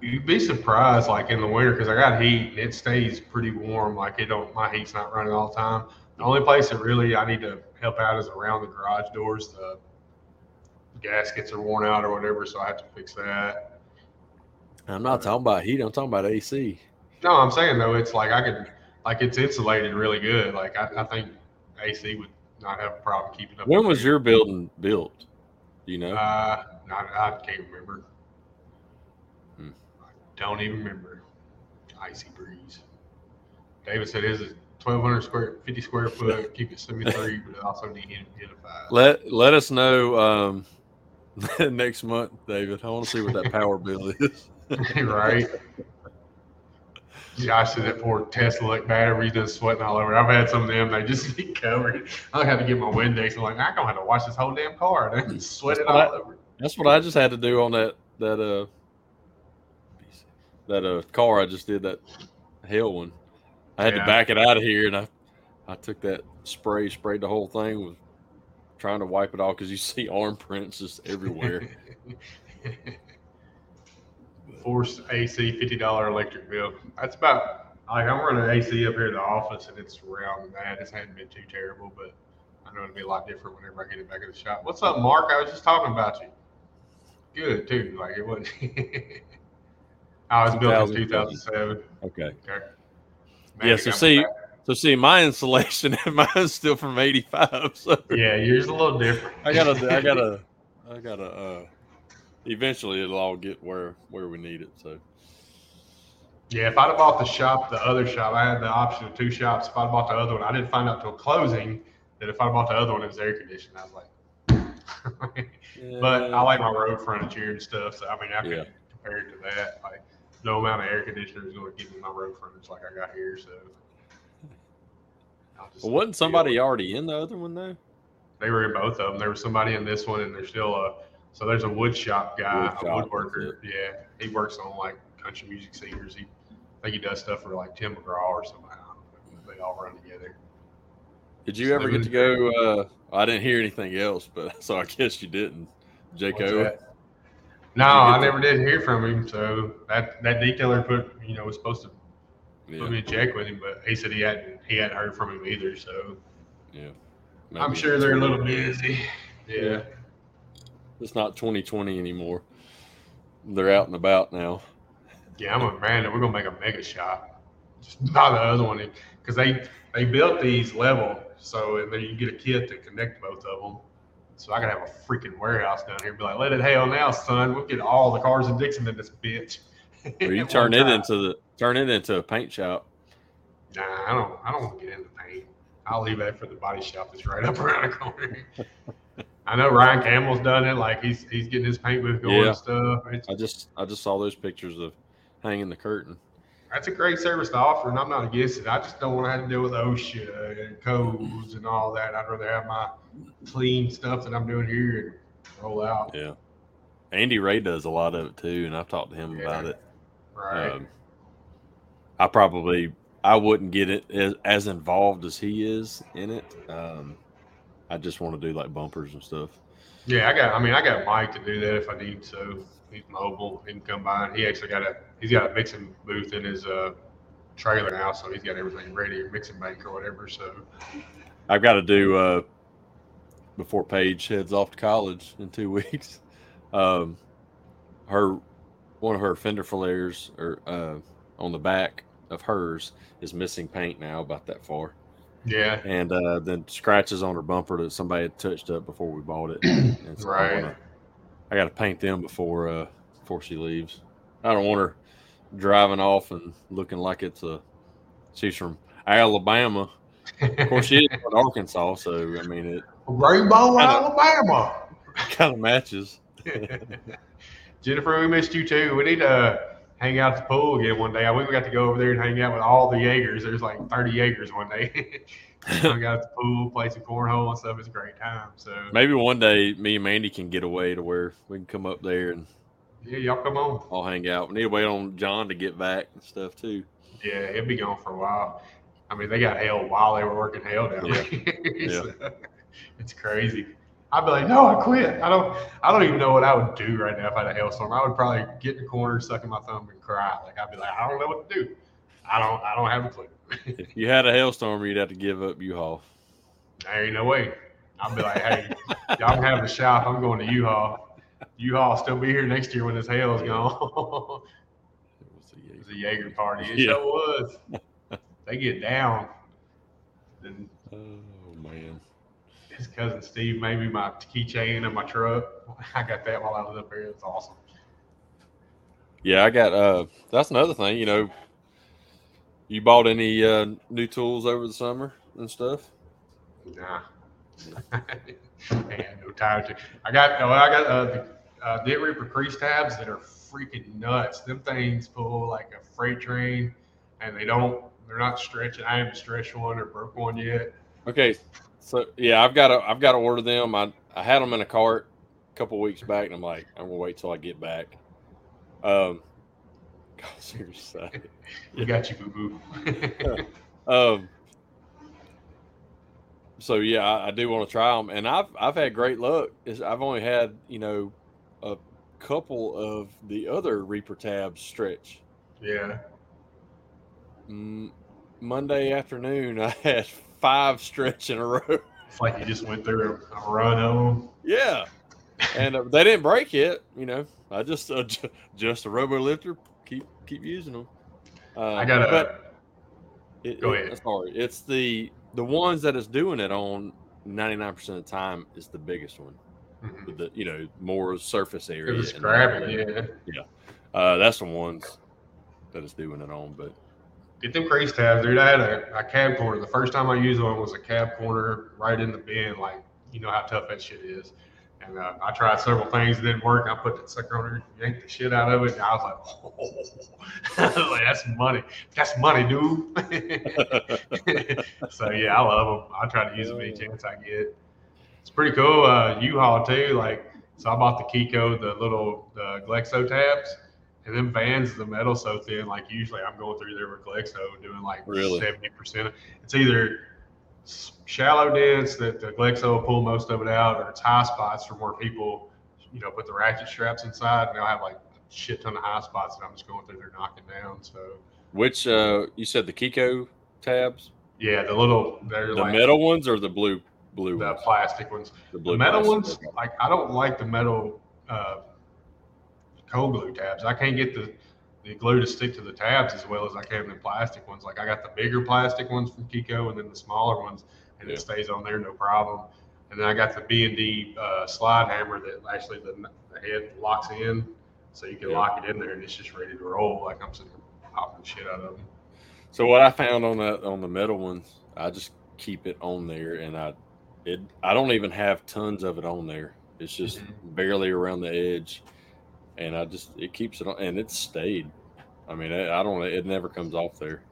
You'd be surprised, like in the winter, because I got heat and it stays pretty warm. Like it don't, my heat's not running all the time. The only place that really I need to help out is around the garage doors. The gaskets are worn out or whatever, so I have to fix that. I'm not talking about heat. I'm talking about AC. No, I'm saying though, it's like I could, like it's insulated really good. Like I, I think AC would not have a problem keeping up. When was your building built? Do you know? Uh, not, I can't remember. I don't even remember. Icy breeze. David said his is 1,200 square, 50 square foot. Keep it 73, but it also need humidified. let Let us know um, next month, David. I want to see what that power bill is. right. Josh said that poor Tesla batteries just sweating all over. I've had some of them; they just get covered. I have to get my Windex. I'm like, I don't have to wash this whole damn car. They sweating all That's over. That's what I just had to do on that that uh that uh car I just did that hell one. I had Yeah. to back it out of here, and I I took that spray, sprayed the whole thing, was trying to wipe it off because you see arm prints just everywhere. Forced AC fifty dollar electric bill. That's about like I'm running AC up here in the office and it's around that. It hasn't been too terrible, but I know it'll be a lot different whenever I get it back in the shop. What's up, Mark? I was just talking about you. Good too. Like it wasn't. I was built in 2007. okay. Okay. Yeah, so see- back. So see, my insulation, mine's still from '85. So Yeah, yours is a little different. I gotta, I gotta, I gotta. uh Eventually, it'll all get where where we need it. So Yeah, if I'd have bought the shop, the other shop, I had the option of two shops. If I'd bought the other one, I didn't find out till closing that if I bought the other one, it was air conditioned. I was like, but I like my road frontage here and stuff. So I mean, I can Yeah. compare it to that. Like, no amount of air conditioner is going to give me my road frontage like I got here. So, Well, wasn't somebody it. already in the other one though? They were in both of them. There was somebody in this one, and there's still a. So there's a wood shop guy, Wood a woodworker. Yeah, he works on like country music singers. He, I think he does stuff for like Tim McGraw or don't know. They all run together. Did you So ever get to go? Uh, I didn't hear anything else, but so I guess you didn't. Jake What's O. that? No, I never did hear from him. So that that detailer put you know was supposed to Yeah, put me in check with him, but he said he hadn't he hadn't heard from him either. So yeah. I'm sure they're a little busy. Yeah. It's not 2020 anymore. They're out and about now. Yeah, I'm a man. We're gonna make a mega shop. Just not the other one because they they built these level so and then you can get a kit to connect both of them. So I could have a freaking warehouse down here. Be like, let it hail now, son. We'll get all the cars in Dixon in this bitch. Or you turn it into the turn it into a paint shop. Nah, I don't. I don't want to get into paint. I'll leave that for the body shop that's right up around the corner. I know Ryan Campbell's done it. Like he's he's getting his paint booth going Yeah. and stuff. It's, I just I just saw those pictures of hanging the curtain. That's a great service to offer, and I'm not against it. I just don't want to have to deal with OSHA and codes and all that. I'd rather have my clean stuff that I'm doing here and roll out. Yeah. Andy Ray does a lot of it too, and I've talked to him Yeah. about it. Right. Um, I probably I wouldn't get it as, as involved as he is in it. Um, I just want to do like bumpers and stuff. yeah, I got. I mean, I got Mike to do that if I need to. He's mobile. He can come by. He actually got a. He's got a mixing booth in his uh, trailer now, so he's got everything ready, mixing bank or whatever. So I've got to do uh, before Paige heads off to college in two weeks. Um, her one of her fender flares or uh, on the back of hers is missing paint now, about that far, yeah, and uh, then scratches on her bumper that somebody had touched up before we bought it. And so I right. wanna- I got to paint them before uh, before she leaves. I don't want her driving off and looking like it's a she's from Alabama. Of course, she is from Arkansas, so I mean it Rainbow, Kinda- Alabama. kind of matches. Jennifer, we missed you too. We need to hang out at the pool again one day. I we got to go over there and hang out with all the Jaegers. There's like 30 Jaegers one day. hung out at the pool, play some cornhole and stuff. It's a great time. So Maybe one day me and Mandy can get away to where we can come up there and yeah, y'all come on. I'll hang out. We need to wait on John to get back and stuff too. Yeah, he'll be gone for a while. I mean, they got hell while they were working hell down Yeah. there. So, it's crazy. I'd be like, no, I quit. I don't. I don't even know what I would do right now if I had a hailstorm. I would probably get in the corner, sucking my thumb, and cry. Like I'd be like, I don't know what to do. I don't. I don't have a clue. If you had a hailstorm, you'd have to give up U-Haul. There ain't no way. I'll be like, hey, y'all can have the shop. I'm going to U-Haul. U-Haul will still be here next year when this hail is gone. It was a it was Jaeger. party. It Yeah. sure was. They get down. And Oh man. his cousin Steve made me my keychain and my truck. I got that while I was up here. It's awesome. Yeah, I got. uh That's another thing. You know, you bought any uh new tools over the summer and stuff? Nah. Man, no tire chain. I got, oh, I got uh, the uh, Reaper crease tabs that are freaking nuts. Them things pull like a freight train, and they don't. They're not stretching. I haven't stretched one or broke one yet. Okay, so yeah, I've got to I've got to order them. I I had them in a cart a couple weeks back, and I'm like, I'm gonna wait till I get back. Um, God, seriously. We got you, boo boo. Um, so yeah, I, I do want to try them, and I've I've had great luck. Is I've only had you know a couple of the other Reaper tabs stretch. yeah. Mm, Monday afternoon, I had five stretch in a row. It's like you just went through a, a run of them. Yeah, and uh, they didn't break it. You know, I just uh, ju- just a robo lifter. Keep keep using them. Uh, I got a. but it, Go it- Sorry, it's the the ones that is doing it on. Ninety nine percent of the time is the biggest one. Mhm. The you know more surface area. It was grabbing, all yeah. Uh, that's the ones that is doing it on. But Get them crease tabs, dude. I had a, a cab corner. The first time I used one was a cab corner right in the bin. Like, you know how tough that shit is. And uh, I tried several things, it didn't work. I put that sucker on there, yanked the shit out of it, and I was like, oh, like, that's money. That's money, dude. so yeah, I love them. I try to use them any chance I get. It's pretty cool. Uh, U-Haul too. Like, so I bought the KECO, the little the Glexo tabs, and then Vans the metal so thin. Like usually I'm going through there with Glexo doing like Really? seventy percent. It's either shallow dents that the Glexo will pull most of it out, or it's high spots from where people, you know, put the ratchet straps inside, and they'll have like a shit ton of high spots that I'm just going through there knocking down. So Which uh, you said the KECO tabs, yeah, the little they're the like metal ones or the blue blue the ones? plastic ones. The The blue metal ones, like I don't like the metal uh, cold glue tabs. I can't get the the glue to stick to the tabs as well as I can the plastic ones. Like I got the bigger plastic ones from KECO, and then the smaller ones, and Yeah. it stays on there no problem. And then I got the B and D uh, slide hammer that actually the, the head locks in, so you can Yeah. lock it in there, and it's just ready to roll. Like I'm sitting popping shit out of them. So what I found on that on the metal ones, I just keep it on there, and I it I don't even have tons of it on there. It's just Mhm. barely around the edge, and I just it keeps it on, and it's stayed. I mean, I, I don't it never comes off there.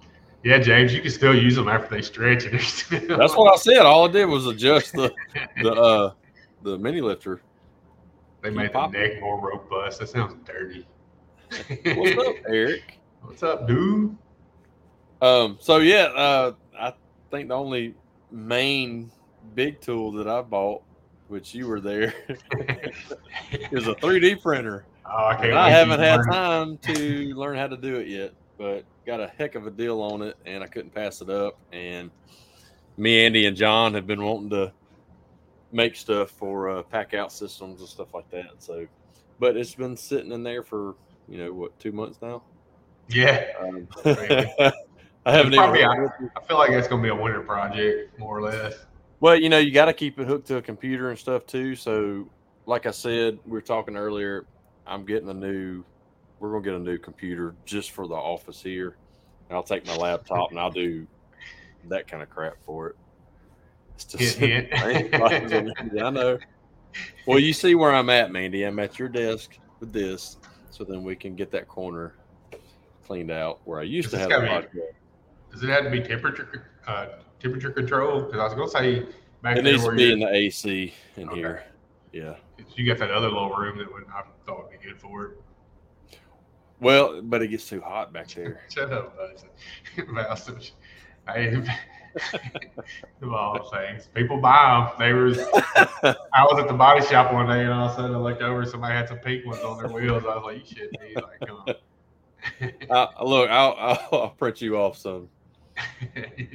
Yeah, James, you can still use them after they stretch. And still- That's what I said. All I did was adjust the the uh the mini lifter. They Keep made the neck more robust. That sounds dirty. What's up, Eric? What's up, dude? Um, so yeah, uh, I think the only main big tool that I bought, which you were there, is a 3D printer. Oh, I can't. I haven't had learn. time to learn how to do it yet, but got a heck of a deal on it, and I couldn't pass it up. And me, Andy, and John have been wanting to make stuff for uh, pack out systems and stuff like that. So, but it's been sitting in there for you know what two months now. Yeah, Um, I haven't even. Probably, I, I feel like it's gonna be a winter project, more or less. Well, you know, you got to keep it hooked to a computer and stuff too. So, like I said, we were talking earlier. I'm getting a new. We're gonna get a new computer just for the office here. And I'll take my laptop and I'll do that kind of crap for it. It's just, Hint, hint. Yeah, I know. Well, you see where I'm at, Mandy. I'm at your desk with this, so then we can get that corner cleaned out where I used to have a podcast. Does it have to be temperature uh, temperature control? Because I was gonna say back It needs to be in the AC in Okay. here. Yeah. You got that other little room that would I thought would be good for it. Well, but it gets too hot back there. Shut up, Bastard. Hey, of all things, people buy them. They was I was at the body shop one day and all of a sudden I looked over somebody had some pink ones on their wheels. I was like, you shouldn't be like, come on. Uh, look, I'll, I'll I'll print you off some,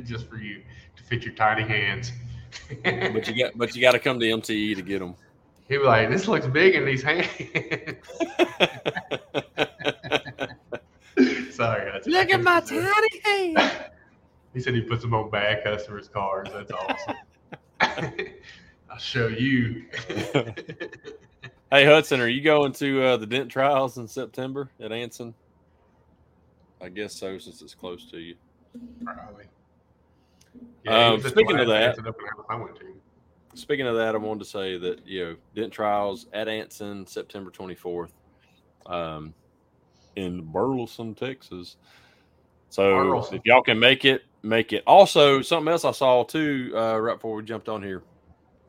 Just for you to fit your tiny hands. but you got but you got to come to MTE to get them. He was like, this looks big in these hands. Sorry. That's Look at my tiny hand. He said he puts them on bad customers' cars. That's awesome. I'll show you. Hey Hudson, are you going to uh, the dent trials in September at Anson? I guess so, since it's close to you. Probably. Um, he was at the speaking of last that- Speaking of that, I wanted to say that you know dent trials at Anson September twenty fourth, um, in Burleson, Texas. So Burleson. if y'all can make it, make it. Also, something else I saw too uh, right before we jumped on here.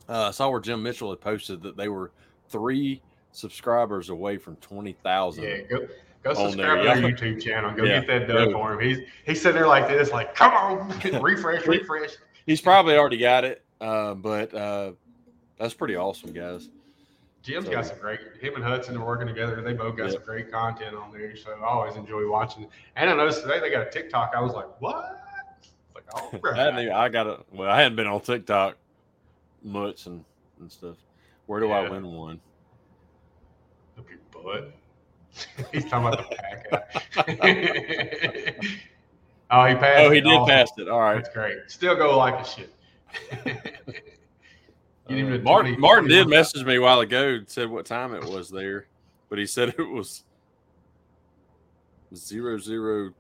Uh, I saw where Jim Mitchell had posted that they were three subscribers away from twenty thousand. Yeah, go go subscribe to their. YouTube channel. Go Yeah, get that done for him. He's he's sitting there like this, like, come on, refresh, refresh. He's probably already got it, uh, but uh, that's pretty awesome, guys. Jim's So- got some great. Him and Hudson are working together. They both got Yep. some great content on there, so I always enjoy watching. And I noticed today they got a TikTok. I was like, what? It's like, oh, I, even, I got it. Well, I hadn't been on TikTok much and, and stuff. Where do I win one? Up your butt. He's talking about the pack oh, he passed. Oh, he it. did Awesome. pass it. All right. That's great. Still go like a shit. Get him Uh, to Martin, Martin did message me a while ago and said what time it was there, but he said it was zero zero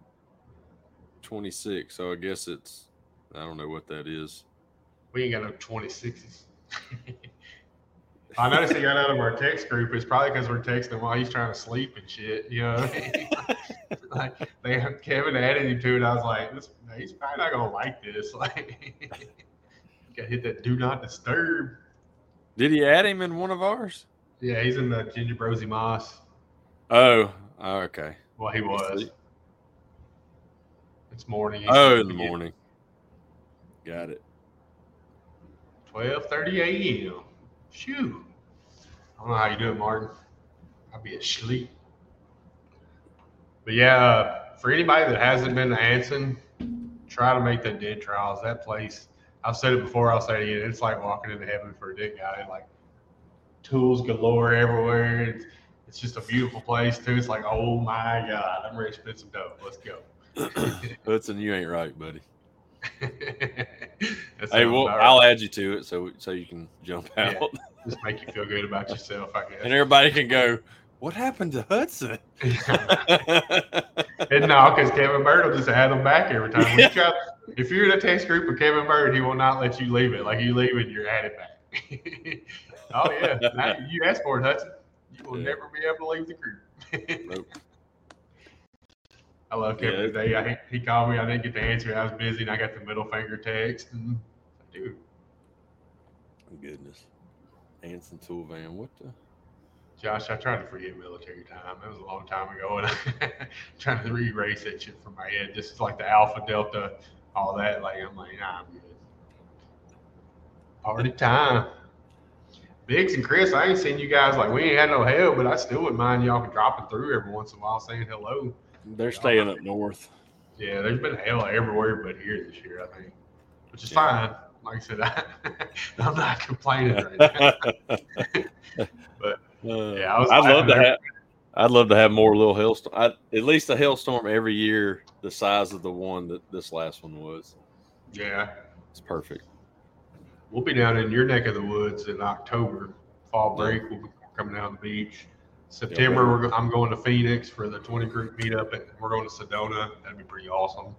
twenty six. So I guess it's I don't know what that is. We ain't got no 26s. I noticed he got out of our text group. It's probably because we're texting while he's trying to sleep and shit. You know, what I like they Kevin added him to it. I was like, this, he's probably not gonna like this. Like, got hit that do not disturb. Did he add him in one of ours? Yeah, he's in the Ginger Brosy Moss. Oh, oh, okay. Well, he was. It's morning. He's Oh, in the getting morning. Got it. 12:30 a.m. Shoo. I don't know how you do it, Martin. I'll be asleep. But yeah, uh, for anybody that hasn't been to Anson, try to make the dent trials. That place, I've said it before, I'll say it again. It's like walking into heaven for a dick guy. Like tools galore everywhere. It's, it's just a beautiful place too. It's like, oh my God, I'm ready to spend some dough. Let's go. Hudson, you ain't right, buddy. Hey, well, about I'll add you to it so so you can jump Yeah. out, just make you feel good about yourself, I guess. and everybody can go. What happened to Hudson? And no, because Kevin Bird will just add them back every time. You try, if you're in a text group with Kevin Bird, he will not let you leave it. Like you leave it, you're added back. oh yeah, Now, you asked for it, Hudson. You will Yeah. never be able to leave the group. Nope. I love Kevin Yeah. today. I, he called me. I didn't get the answer. I was busy, and I got the middle finger text. And, dude, Goodness, Anson Tool Van. What the? Josh, I tried to forget military time. It was a long time ago, and I'm trying to re erase that shit from my head. Just like the Alpha, Delta, all that. Like I'm like, nah, I'm good. Party time. Biggs and Chris, I ain't seen you guys like we ain't had no hell, but I still wouldn't mind y'all dropping through every once in a while saying hello. They're staying up north. Yeah, there's been hell everywhere but here this year, I think, which is Yeah. fine. Like I said, I, I'm not complaining right now. But, Uh, yeah, I was I'd love to have. I'd love to have more little hailstorm. I, at least a hailstorm every year, the size of the one that this last one was. Yeah, It's perfect. We'll be down in your neck of the woods in October. Fall Yeah. break, we'll be coming down the beach. September, we're, I'm going to Phoenix for the 20 group meetup, and we're going to Sedona. That'd be pretty awesome.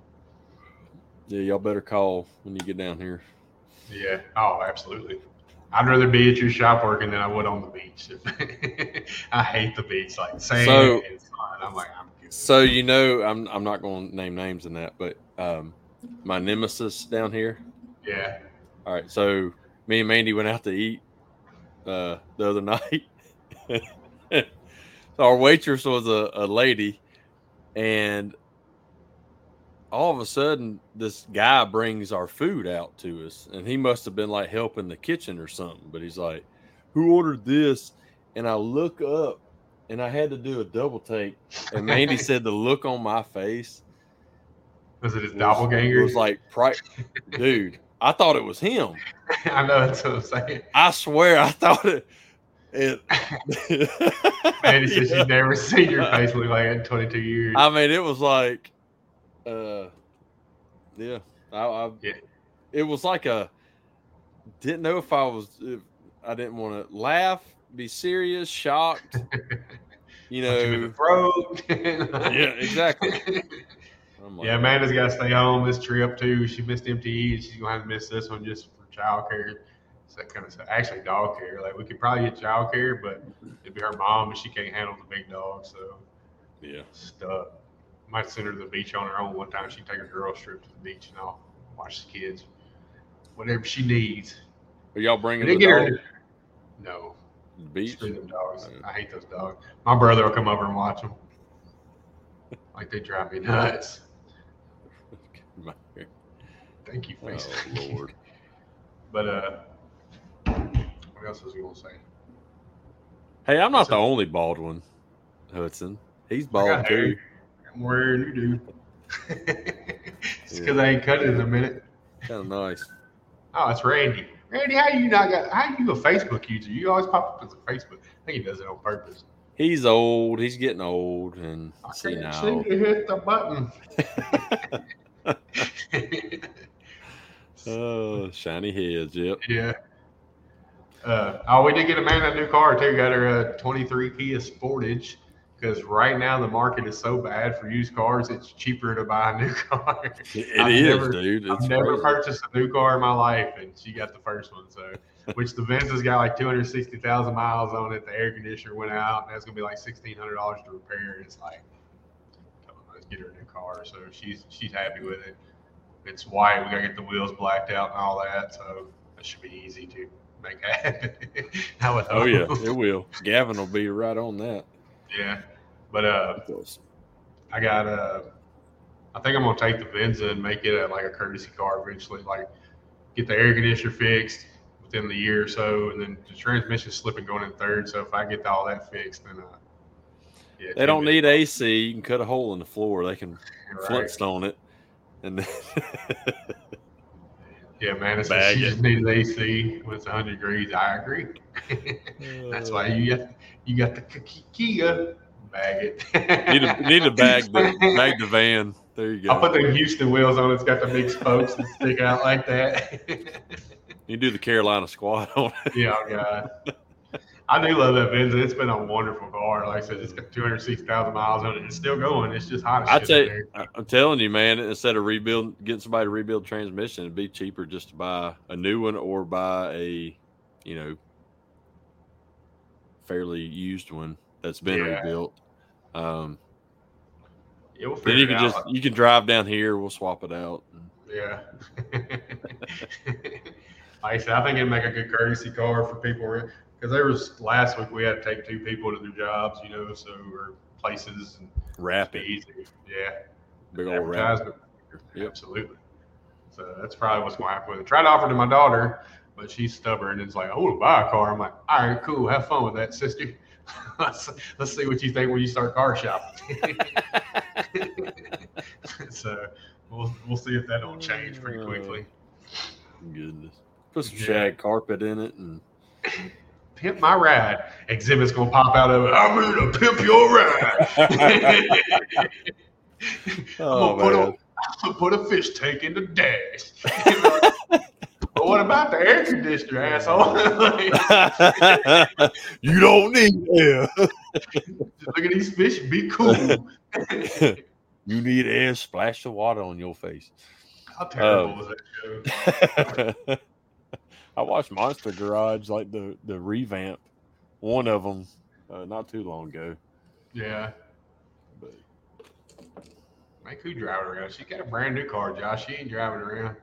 Yeah, y'all better call when you get down here. Yeah. Oh, absolutely. I'd rather be at your shop working than I would on the beach. I hate the beach, like sand So- and sun. I'm like, I'm good. So you know, I'm I'm not going to name names in that, but um, my nemesis down here. Yeah. All right, so me and Mandy went out to eat uh, the other night. so our waitress was a, a lady, and all of a sudden, this guy brings our food out to us, and he must have been like helping the kitchen or something. But he's like, "Who ordered this?" And I look up, and I had to do a double take, and Mandy said the look on my face Was it his was- doppelganger? it was like, "Dude." I thought it was him. I know that's what I'm saying. I swear, I thought it. it Man, he says Yeah. she's never seen your face look like that in 22 years. I mean, it was like, uh, yeah, I, I Yeah. it was like a didn't know if I was, if I didn't want to laugh, be serious, shocked, you Punch him in know. throat. Yeah, exactly. Like, Yeah, Amanda's got to stay home this trip too. She missed MTE and she's gonna have to miss this one just for childcare. So that kind of stuff. Actually, dog care. Like we could probably get child care, but it'd be her mom and she can't handle the big dog. So yeah. stuck. Might send her to the beach on her own one time. She take a girl trip to the beach and I'll watch the kids. Whatever she needs. Are y'all bringing the dog her. No, the beach? screw them dogs. I hate those dogs. My brother will come over and watch them. Like they drive me nuts. Thank you, face. oh Lord. But uh, what else was I gonna say? Hey, I'm not the only bald one, Hudson. He's bald got hair. Wearing you do. It's because I ain't cut it in a minute. Kind of nice. Oh, it's Randy. Randy, how you not got? How you a Facebook user? You always pop up as a Facebook. I think he does it on purpose. He's old. He's getting old and I see can't now. seem to hit the button. Oh, shiny heads. Yep. yeah. Uh, oh, we did get Amanda a new car too. Got her a 23 Kia Sportage. Because right now the market is so bad for used cars. It's cheaper to buy a new car. It I've is, never- dude. It's I've never crazy. purchased a new car in my life, and she got the first one. So, which the Benz has got like 260,000 miles on it. The air conditioner went out, and that's gonna be like $1,600 to repair. It's like, come on, let's get her a new car. So she's she's happy with it. It's white. We gotta get the wheels blacked out and all that. So that should be easy to make happen. Oh yeah, it will. Gavin will be right on that. Yeah. But uh, I got uh, I think I'm gonna take the Venza and make it a, like a courtesy car eventually. Like get the air conditioner fixed within the year or so, and then the transmission slipping going in third. So if I get all that fixed, then uh, yeah, They don't need AC. You can cut a hole in the floor. They can right. Flintstone it, and then Yeah, man, it's Bag she it. just needed AC when it's 100 degrees. I agree. That's why you got you got the Kia bag it. need to need to bag the bag the van. There you go. I'll put the Houston wheels on. it. It's got the big spokes that stick out like that. You do the Carolina squat on it. yeah, oh God. I do love that Venza. It's been a wonderful car. Like I said, it's got 206,000 miles on it. It's still going. It's just hot as I shit. tell you, I'm telling you, man. Instead of rebuild, getting somebody to rebuild transmission, it'd be cheaper just to buy a new one or buy a, you know, fairly used one that's been Yeah. rebuilt. Um, Yeah, we'll then you can just you can drive down here. We'll swap it out. Yeah. like I said, I think it'd make a good courtesy car for people because there was last week we had to take two people to their jobs, you know, so or places and Wrap it, easy. Yeah. big old wrap. Yep. Absolutely. So that's probably what's going to happen with it. Tried to offer to my daughter, but she's stubborn and it's like, I want to buy a car. I'm like, all right, cool. Have fun with that, sister. let's, let's see what you think when you start car shopping. so we'll, we'll see if that don't change pretty quickly. Oh, goodness, put some Yeah. shag carpet in it, and Pimp my ride. Exhibit's going to pop out of it. I'm going to pimp your ride. oh I'm gonna oh, put a, man, I'm gonna put a fish tank in the dash. But what about the air conditioner, asshole? you don't need air. Look at these fish. Be cool. you need air. Splash the water on your face. How terrible Um, was that show? I watched Monster Garage, like the the revamp, one of them, uh, not too long ago. Yeah. But Make who driving around? She got a brand new car, Josh. She ain't driving around.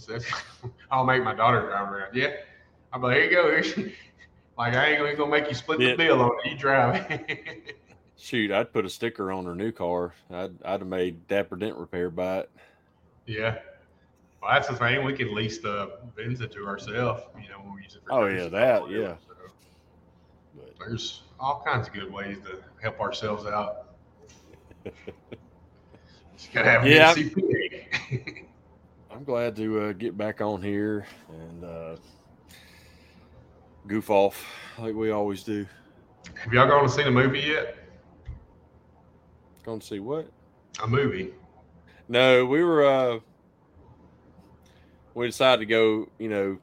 Says, I'll make my daughter drive around. Yeah. I'm like, here you go. Here like, I ain't gonna, gonna make you split Yeah. the bill on it. You drive. shoot, I'd put a sticker on her new car. I'd I'd have made Dapper Dent repair by it. yeah. Well, that's the thing. We can lease the Venza to ourselves, you know, when we use it for Oh, yeah, that, car, yeah. So But there's all kinds of good ways to help ourselves out. Just gotta have a Yeah. good CPA. I'm glad to uh, get back on here and uh, goof off like we always do. have y'all gone to see the movie yet? Going to see what? A movie. No, we were. uh We decided to go. You know,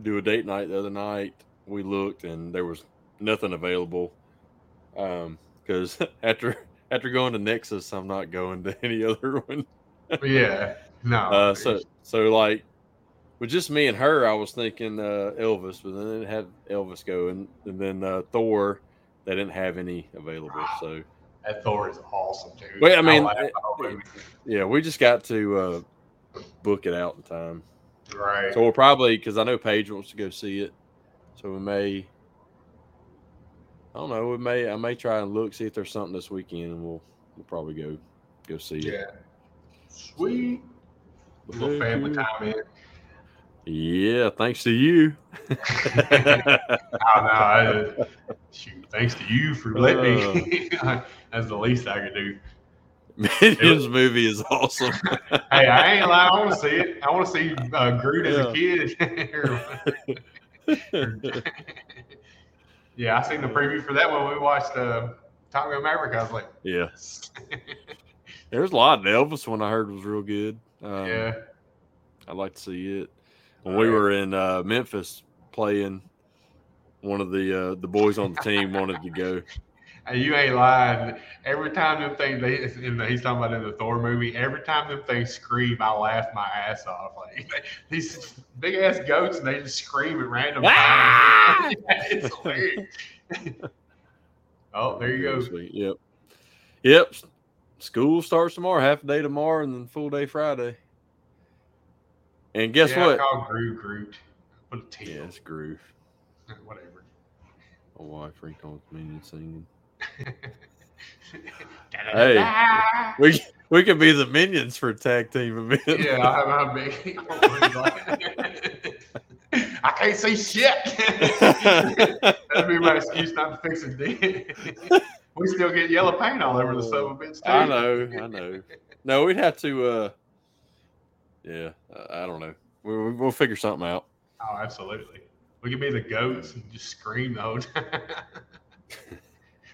do a date night the other night. We looked and there was nothing available. Um, because after after going to Nexus, I'm not going to any other one. Yeah. No. Uh, so so like with just me and her, I was thinking uh, Elvis, but then it had Elvis go, and, and then uh, Thor. They didn't have any available, so that Thor is awesome, dude. Well, I mean, it- the whole movie. yeah, we just got to uh, book it out in time. right. So we'll probably because I know Paige wants to go see it, so we may. I don't know. We may. I may try and look see if there's something this weekend, and we'll we'll probably go go see it. yeah. Sweet. A little family time in. Yeah, thanks to you. Oh, no, I, shoot, thanks to you for letting me. That's the least I could do. Minions movie is awesome. Hey, I ain't lying. I want to see it. I want to see uh, Groot as a kid. yeah, I seen the preview for that one. We watched uh, Top Gun Maverick. I was like, yeah, there's a lot. The Elvis one I heard was real good. Um, yeah, I'd like to see it. When we were in uh, Memphis playing, one of the uh, the boys on the team wanted to go. And you ain't lying. Every time them things, they, in the, he's talking about in the Thor movie. Every time them things scream, I laugh my ass off. Like these big ass goats, and they just scream at random Ah! times. it's hilarious. oh, there you go. Sweet. Yep. Yep. School starts tomorrow, half a day tomorrow, and then full day Friday. And guess yeah, what? I call Groot Groot. Put a T. Yeah, it's groove. Uh, whatever. My wife freaked on minion singing. Da-da-da-da. We we could be the minions for a tag team event. Yeah, I'm, I'm big. I can't say shit. That'd be my excuse not to fix dent. we still get yellow paint all over the son of a too. I know, I know. No, we'd have to. uh Yeah, I I don't know. We, we- we'll figure something out. Oh, absolutely. We could be the goats and just scream the whole time.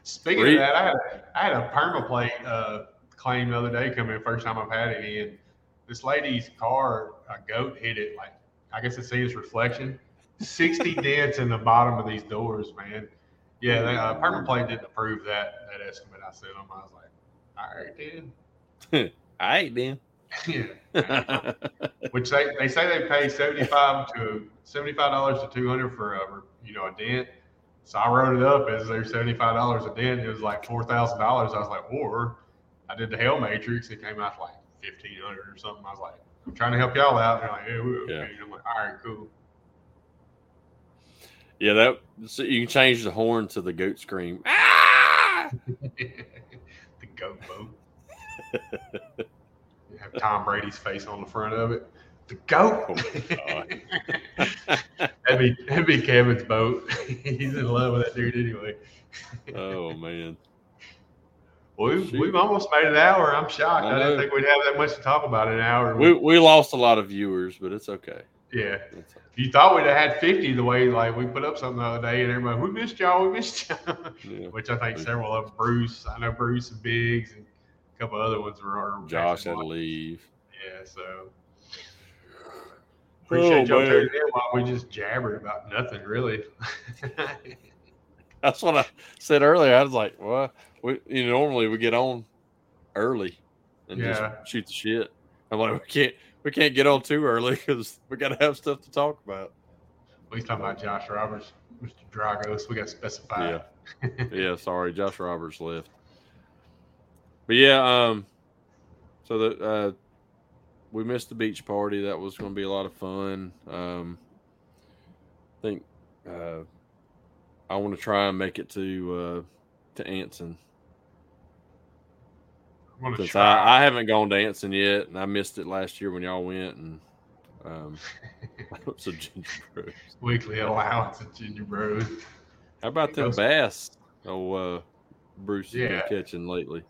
Speaking Re- of that, I had, I had a permaplate uh, claim the other day come in, first time I've had any, and this lady's car, a goat hit it like I guess it sees reflection. Sixty dents in the bottom of these doors, man. Yeah, they, uh, permaplate didn't approve that that estimate I sent them. I was like, all right then. All right, then. Yeah. which they, they say they pay 75 to 75 dollars to 200 for a you know a dent so i wrote it up as their 75 dollars a dent it was like 4000 dollars i was like or i did the hell matrix it came out like 1500 or something i was like i'm trying to help y'all out And they're like yeah, we okay. Yeah. I'm like all right cool yeah, that so you can change the horn to the goat scream. Ah! the goat boat you have tom brady's face on the front of it the goat Oh my that'd be that'd be kevin's boat he's in love with that dude anyway Oh man. Well, we've, Shoot. we've almost made an hour. I'm shocked. I I didn't think we'd have that much to talk about in an hour. We we lost a lot of viewers, but it's okay. Yeah. You thought we'd have had 50 the way like we put up something the other day and everybody, we missed y'all, we missed y'all. yeah. Which I think several of them, Bruce, I know Bruce and Biggs and a couple other ones were. Josh had to leave. Yeah, so appreciate Oh, y'all tuning in while we just jabbered about nothing really. That's what I said earlier. I was like, well, we you know, normally we get on early and Yeah. just shoot the shit. I'm like, we can't we can't get on too early because we got to have stuff to talk about. we talking about Josh Roberts, Mr. Dragos. We got to specify. Yeah. yeah, sorry, Josh Roberts left. But yeah, um, so that uh, we missed the beach party. That was going to be a lot of fun. Um, I think uh, I want to try and make it to uh, to Anson since. I, I haven't gone dancing yet, and I missed it last year when y'all went. And um, so ginger bros. Weekly allowance of Ginger Bros. How about them bass? Oh, uh, Bruce has Yeah. been catching lately.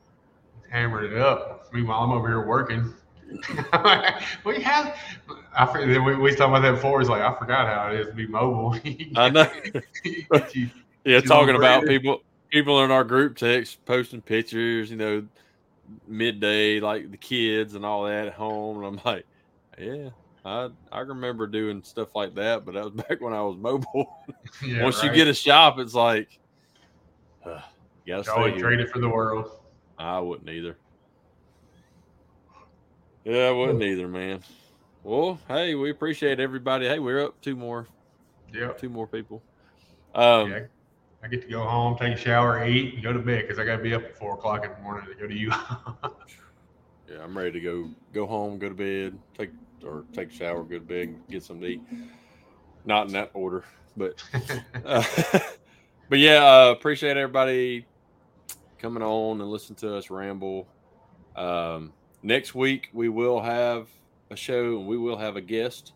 Hammered it up. Meanwhile, I'm over here working. we have. I forget, we, we talking about that before. It's like I forgot how it is to be mobile. I know. You- Yeah, talking about people people in our group text posting pictures, you know, midday like the kids and all that at home, and I'm like, yeah, I I remember doing stuff like that, but that was back when I was mobile. yeah, Once you get a shop, it's like, uh, you gotta I would stay trade it for the world. I wouldn't either. Yeah, I wouldn't either, man. Well, hey, we appreciate everybody. Hey, we're up two more, Yeah, two more people. Um, Yeah. I get to go home, take a shower, eat, and go to bed because I got to be up at four o'clock in the morning to go to you. Yeah, I'm ready to go go home, go to bed, take or take a shower, go to bed, get something to eat. Not in that order, but uh, but yeah, uh, appreciate everybody coming on and listening to us ramble. Um, next week we will have a show and we will have a guest.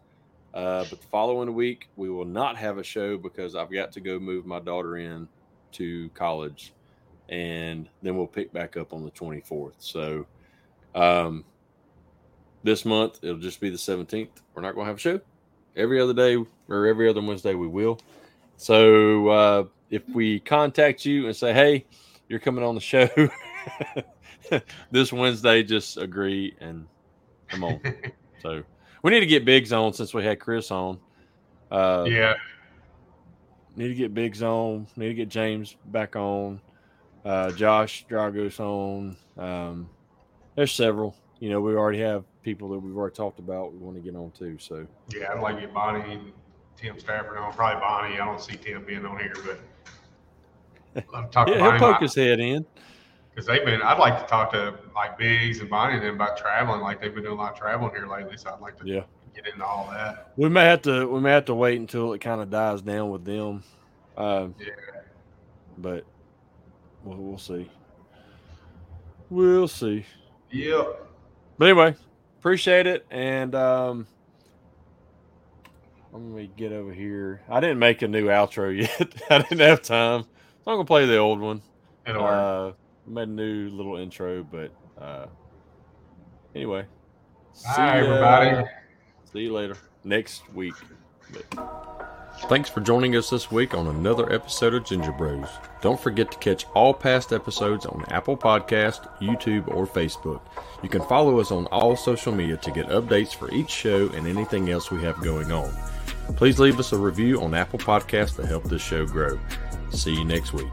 Uh, but the following week we will not have a show because I've got to go move my daughter in to college, and then we'll pick back up on the 24th. So. Um, this month it'll just be the 17th. We're not going to have a show. Every other day or every other Wednesday we will. So uh, if we contact you and say, "Hey, you're coming on the show this Wednesday," just agree and come on. so we need to get Biggs on since we had Chris on. Uh, yeah. Need to get Biggs on. Need to get James back on. uh, Josh Dragos on. Um, there's several. You know, we already have people that we've already talked about. We want to get on too. So Yeah, I'd like to get Bonnie and Tim Stafford on. Probably Bonnie. I don't see Tim being on here, but I'm talking yeah, he'll poke his head in. Because they've been. I'd like to talk to like Biggs and Bonnie and them about traveling. Like they've been doing a lot of traveling here lately, so I'd like to Yeah, get into all that. we may have to. We may have to wait until it kind of dies down with them. Uh, Yeah. but we'll, we'll see. We'll see. Yep. But anyway, appreciate it. And um, let me get over here. I didn't make a new outro yet. I didn't have time. So I'm gonna play the old one. It'll work. Uh, made a new little intro, but uh, anyway. Right, everybody. See you later next week. Thanks for joining us this week on another episode of Ginger Bros. Don't forget to catch all past episodes on Apple Podcast, YouTube, or Facebook. You can follow us on all social media to get updates for each show and anything else we have going on. Please leave us a review on Apple Podcast to help this show grow. See you next week.